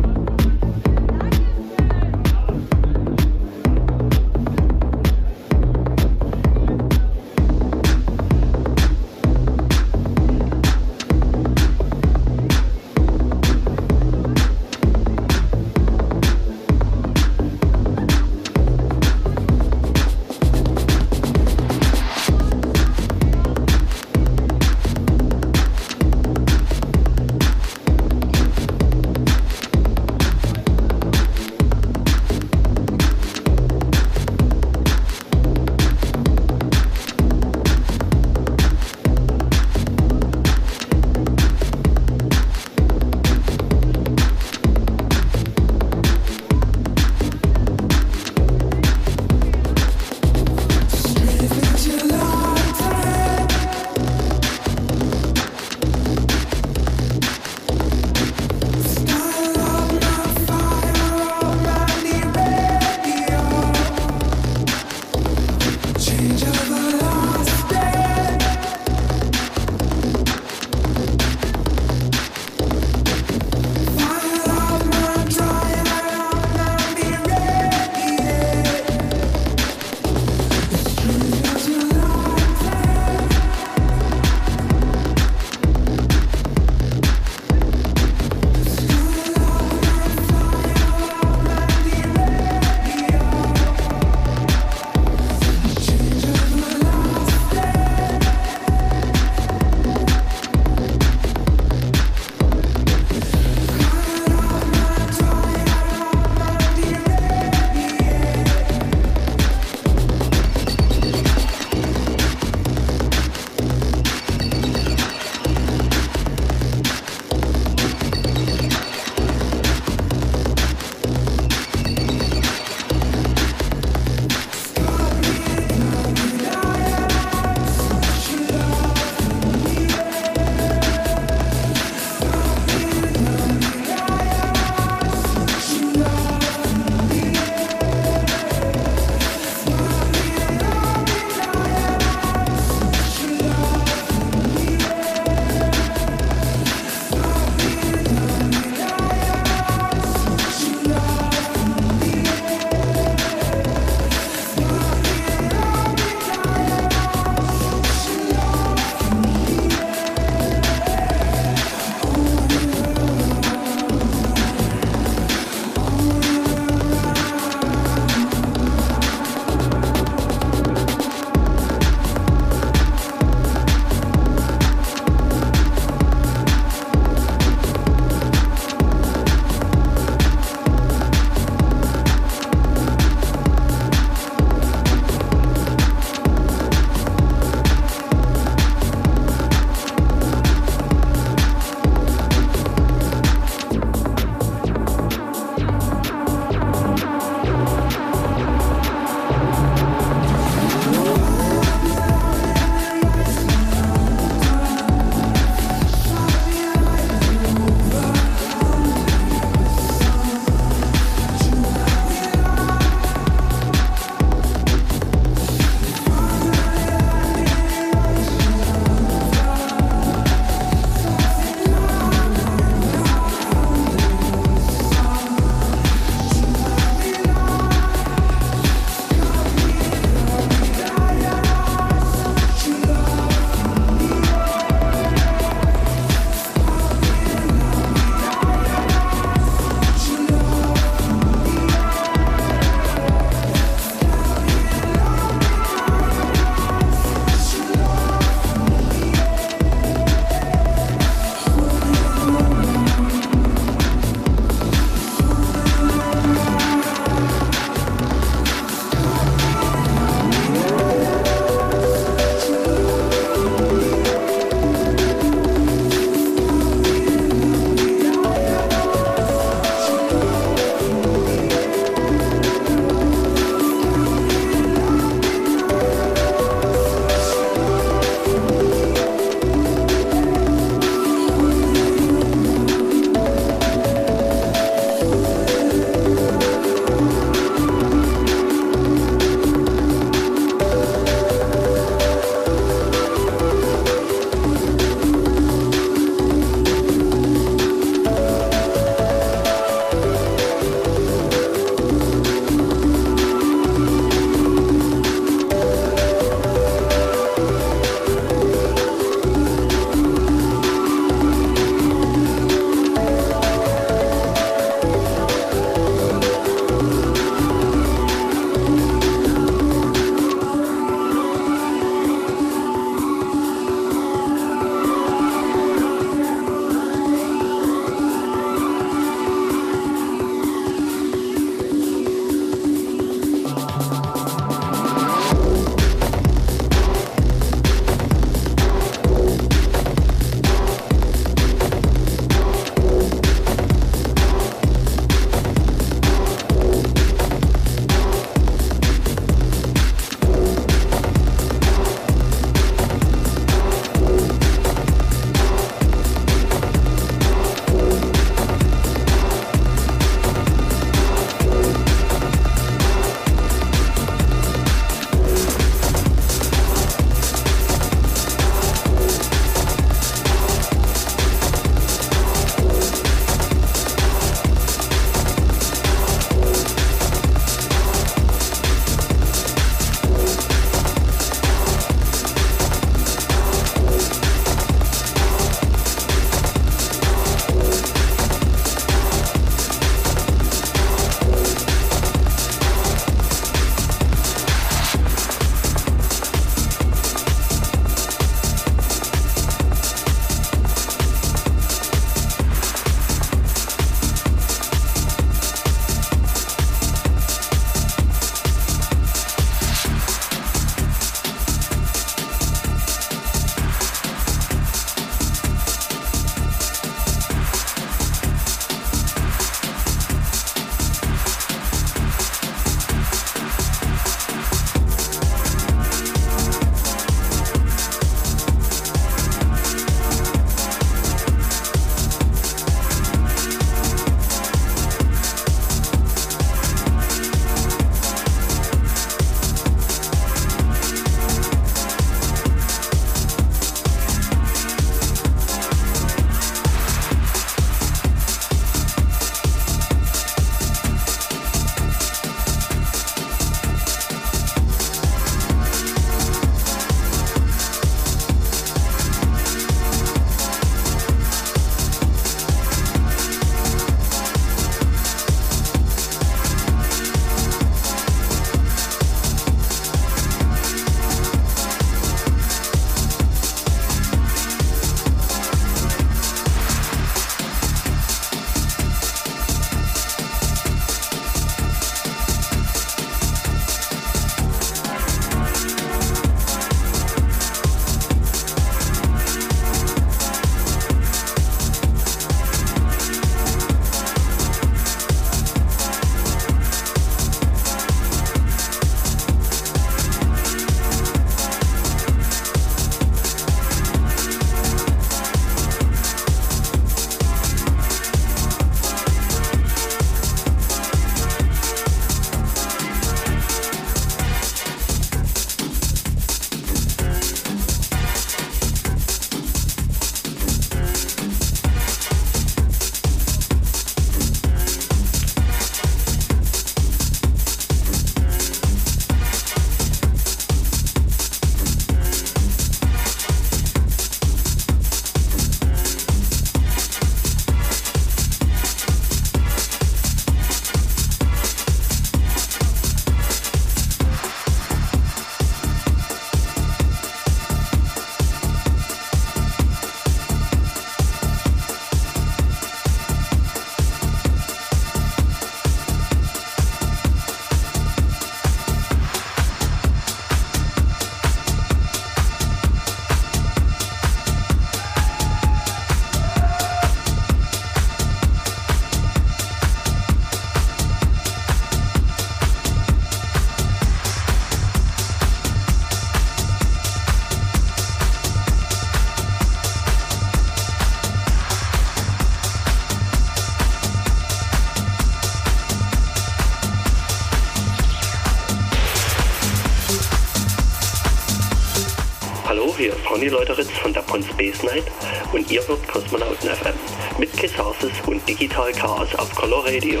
Ronny Leuteritz von der Pons Space Night und ihr hört Kosmonauten FM mit Kisarsis und Digital Chaos auf Color Radio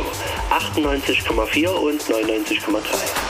98,4 und 99,3.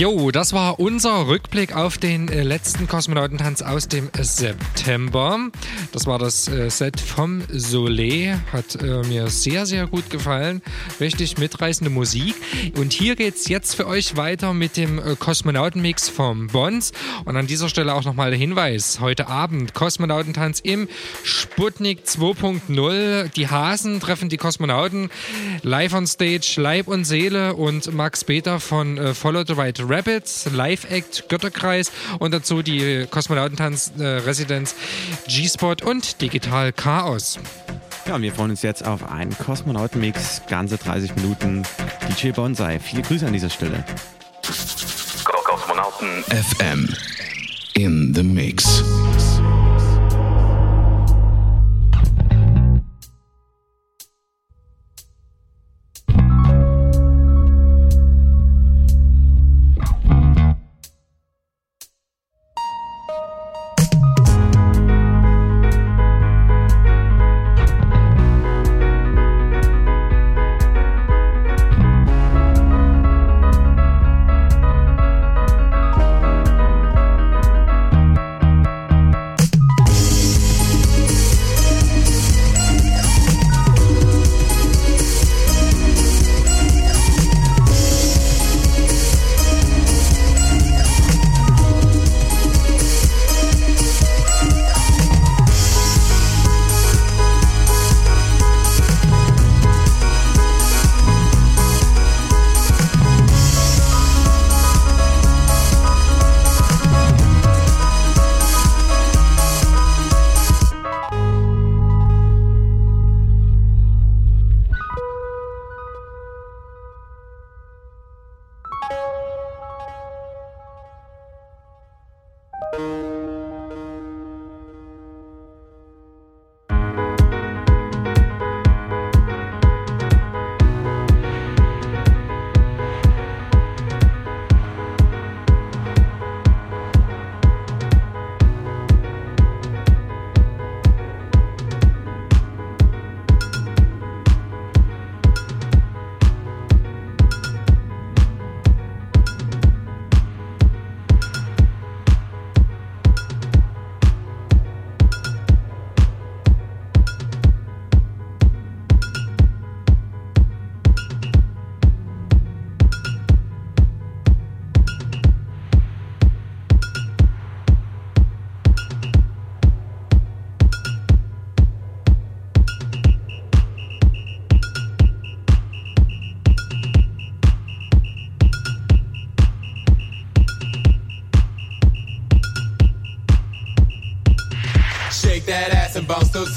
Jo, das war unser Rückblick auf den äh, letzten Kosmonautentanz aus dem September. Das war das äh, Set vom Soleil. Hat äh, mir sehr, sehr gut gefallen. Richtig mitreißende Musik. Und hier geht's jetzt für euch weiter mit dem Kosmonautenmix vom Bons. Und an dieser Stelle auch nochmal der Hinweis. Heute Abend Kosmonautentanz im Sputnik 2.0. Die Hasen treffen die Kosmonauten live on stage, Leib und Seele. Und Max Peter von äh, Follow the Right Rabbits, Live-Act Götterkreis und dazu die Kosmonautentanz-Residenz G-Spot und Digital Chaos. Ja, und wir freuen uns jetzt auf einen Kosmonautenmix, ganze 30 Minuten. DJ Bonsai, viele Grüße an dieser Stelle. Kosmonauten FM in the Mix.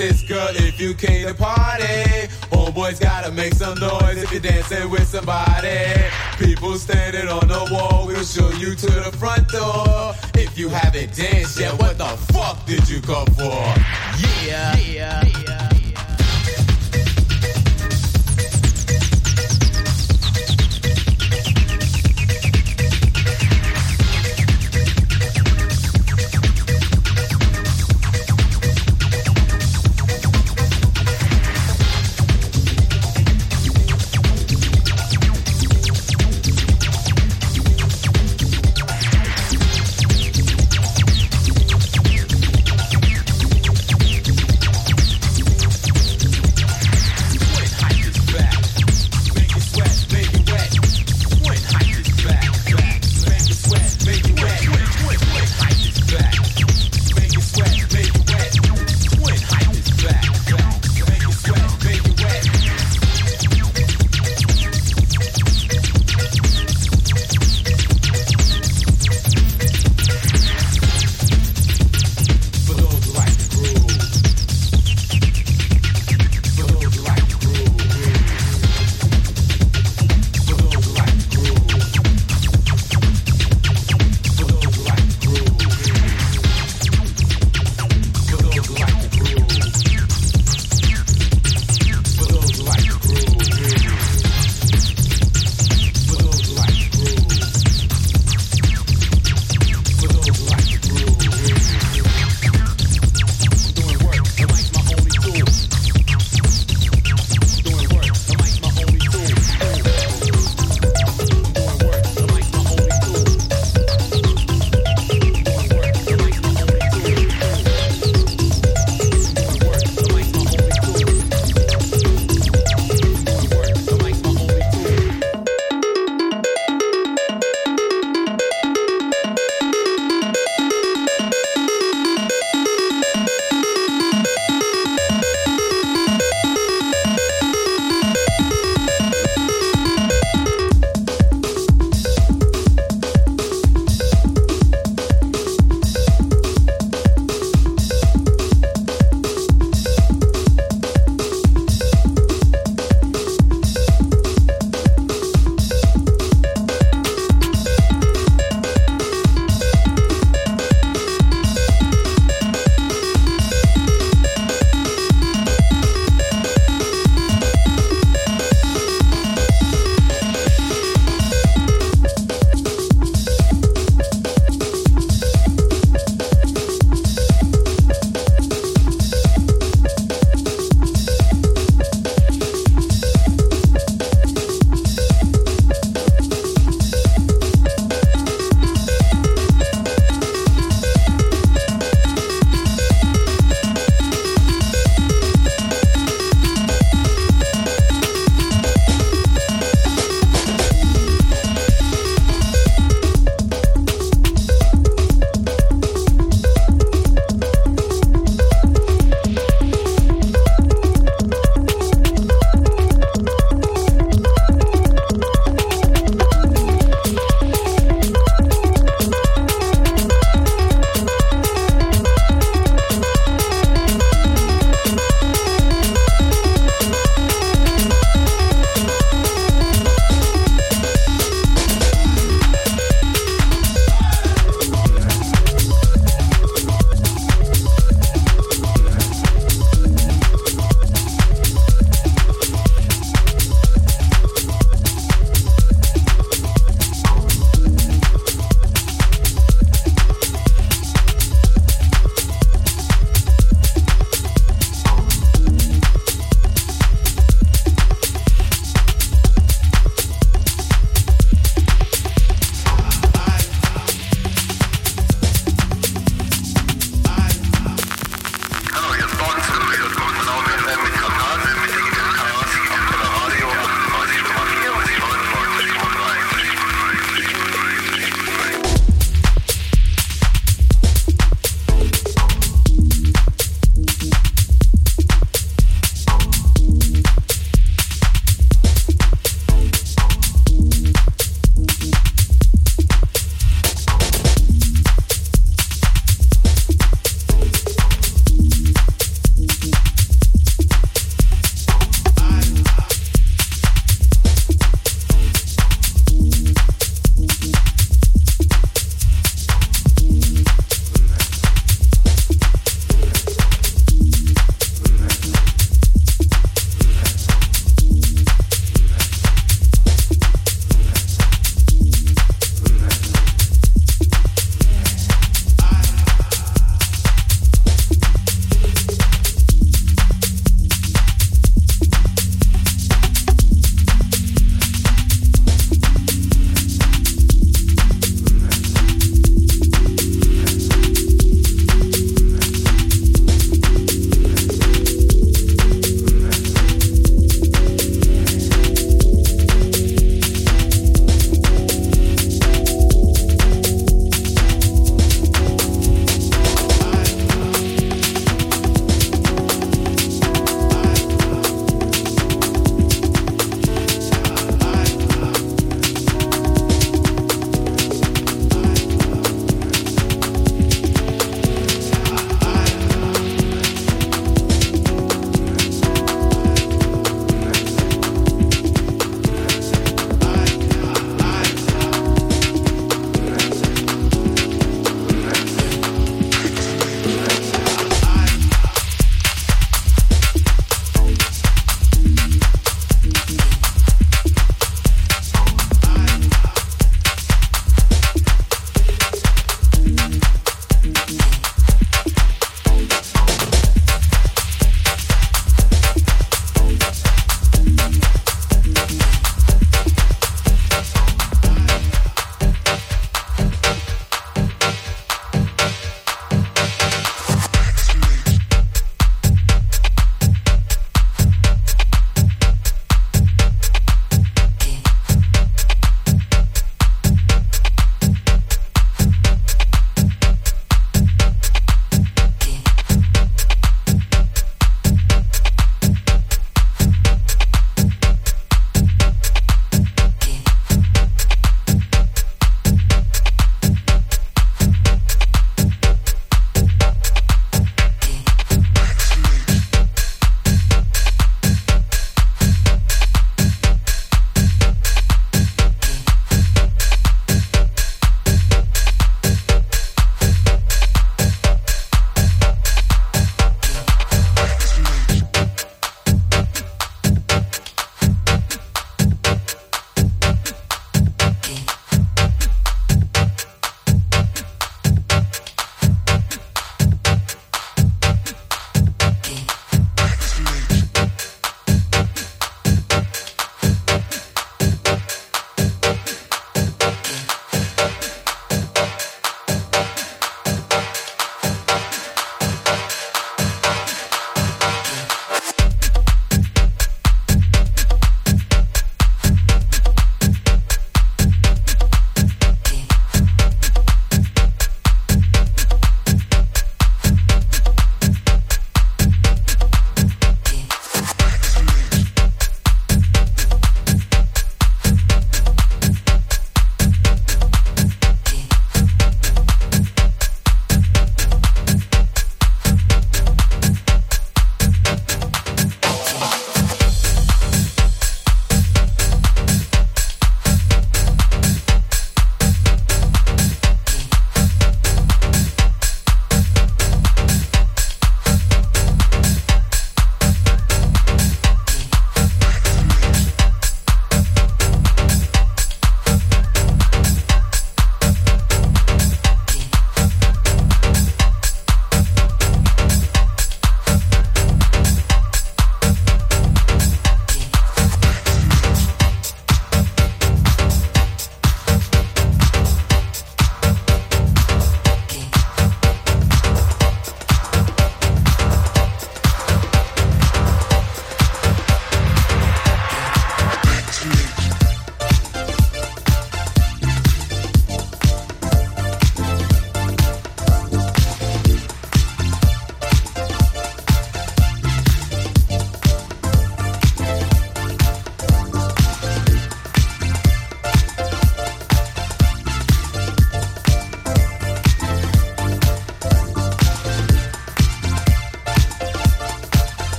Tits, girl, if you came to party. Homeboys gotta make some noise if you're dancing with somebody. People standing on the wall, we'll show you to the front door. If you haven't danced yet, what the fuck did you come for? Yeah, yeah, yeah.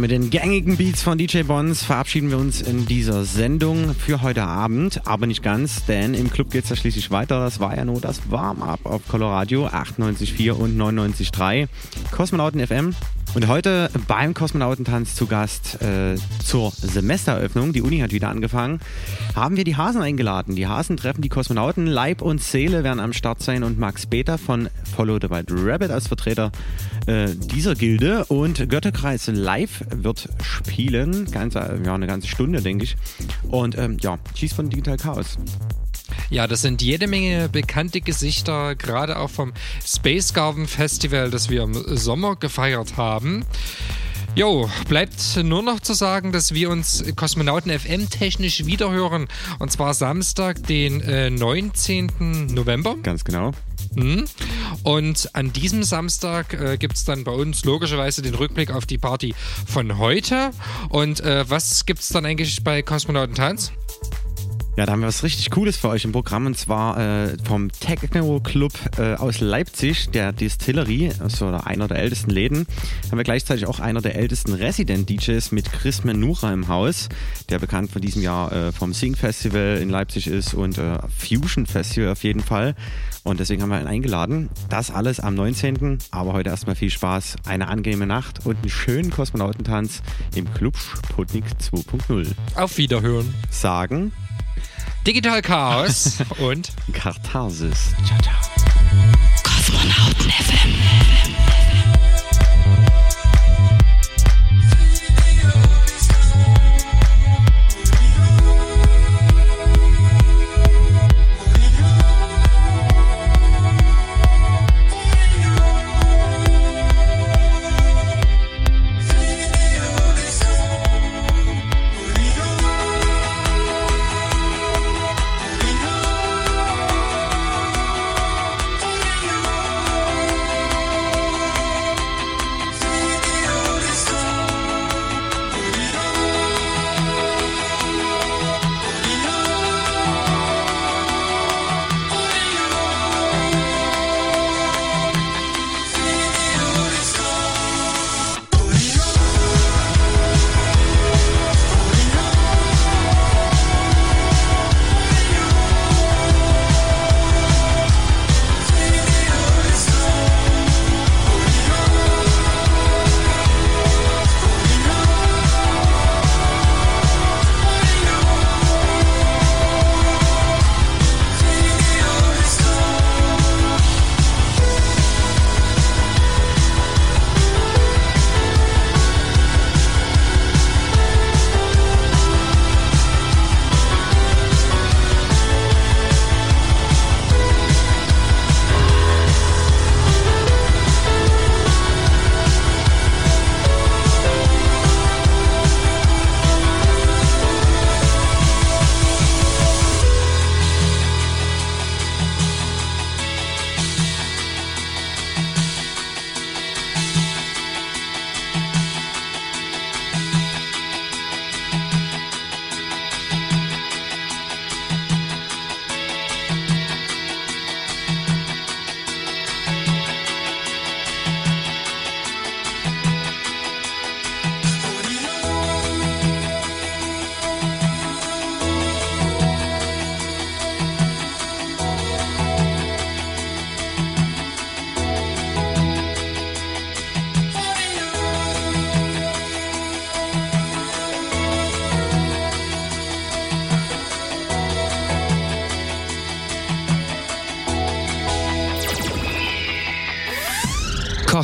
Mit den gängigen Beats von DJ Bonds verabschieden wir uns in dieser Sendung für heute Abend, aber nicht ganz, denn im Club geht es ja schließlich weiter. Das war ja nur das Warm-up auf Coloradio 98.4 und 99.3 Kosmonauten FM. Und heute beim Kosmonautentanz zu Gast äh, zur Semestereröffnung, die Uni hat wieder angefangen, haben wir die Hasen eingeladen. Die Hasen treffen die Kosmonauten, Leib und Seele werden am Start sein und Max Beter von Follow the White Rabbit als Vertreter äh, dieser Gilde und Götterkreis Live wird spielen, ganz, äh, ja, eine ganze Stunde, denke ich. Und ähm, ja, Cheese von Digital Chaos. Ja, das sind jede Menge bekannte Gesichter, gerade auch vom Space Garden Festival, das wir im Sommer gefeiert haben. Jo, bleibt nur noch zu sagen, dass wir uns Kosmonauten FM technisch wiederhören. Und zwar Samstag, den äh, 19. November. Ganz genau. Mhm. Und an diesem Samstag äh, gibt es dann bei uns logischerweise den Rückblick auf die Party von heute. Und äh, was gibt es dann eigentlich bei Kosmonauten Tanz? Ja, da haben wir was richtig Cooles für euch im Programm und zwar äh, vom Techno Club äh, aus Leipzig, der Distillery, also einer der ältesten Läden. Haben wir gleichzeitig auch einer der ältesten Resident DJs mit Chris Menura im Haus, der bekannt von diesem Jahr äh, vom Sing Festival in Leipzig ist und äh, Fusion Festival auf jeden Fall. Und deswegen haben wir ihn eingeladen. Das alles am 19. Aber heute erstmal viel Spaß, eine angenehme Nacht und einen schönen Kosmonautentanz im Club Sputnik 2.0. Auf Wiederhören. Sagen Digital Chaos <laughs> und Katharsis. Ciao, ciao. Kosmonauten FM.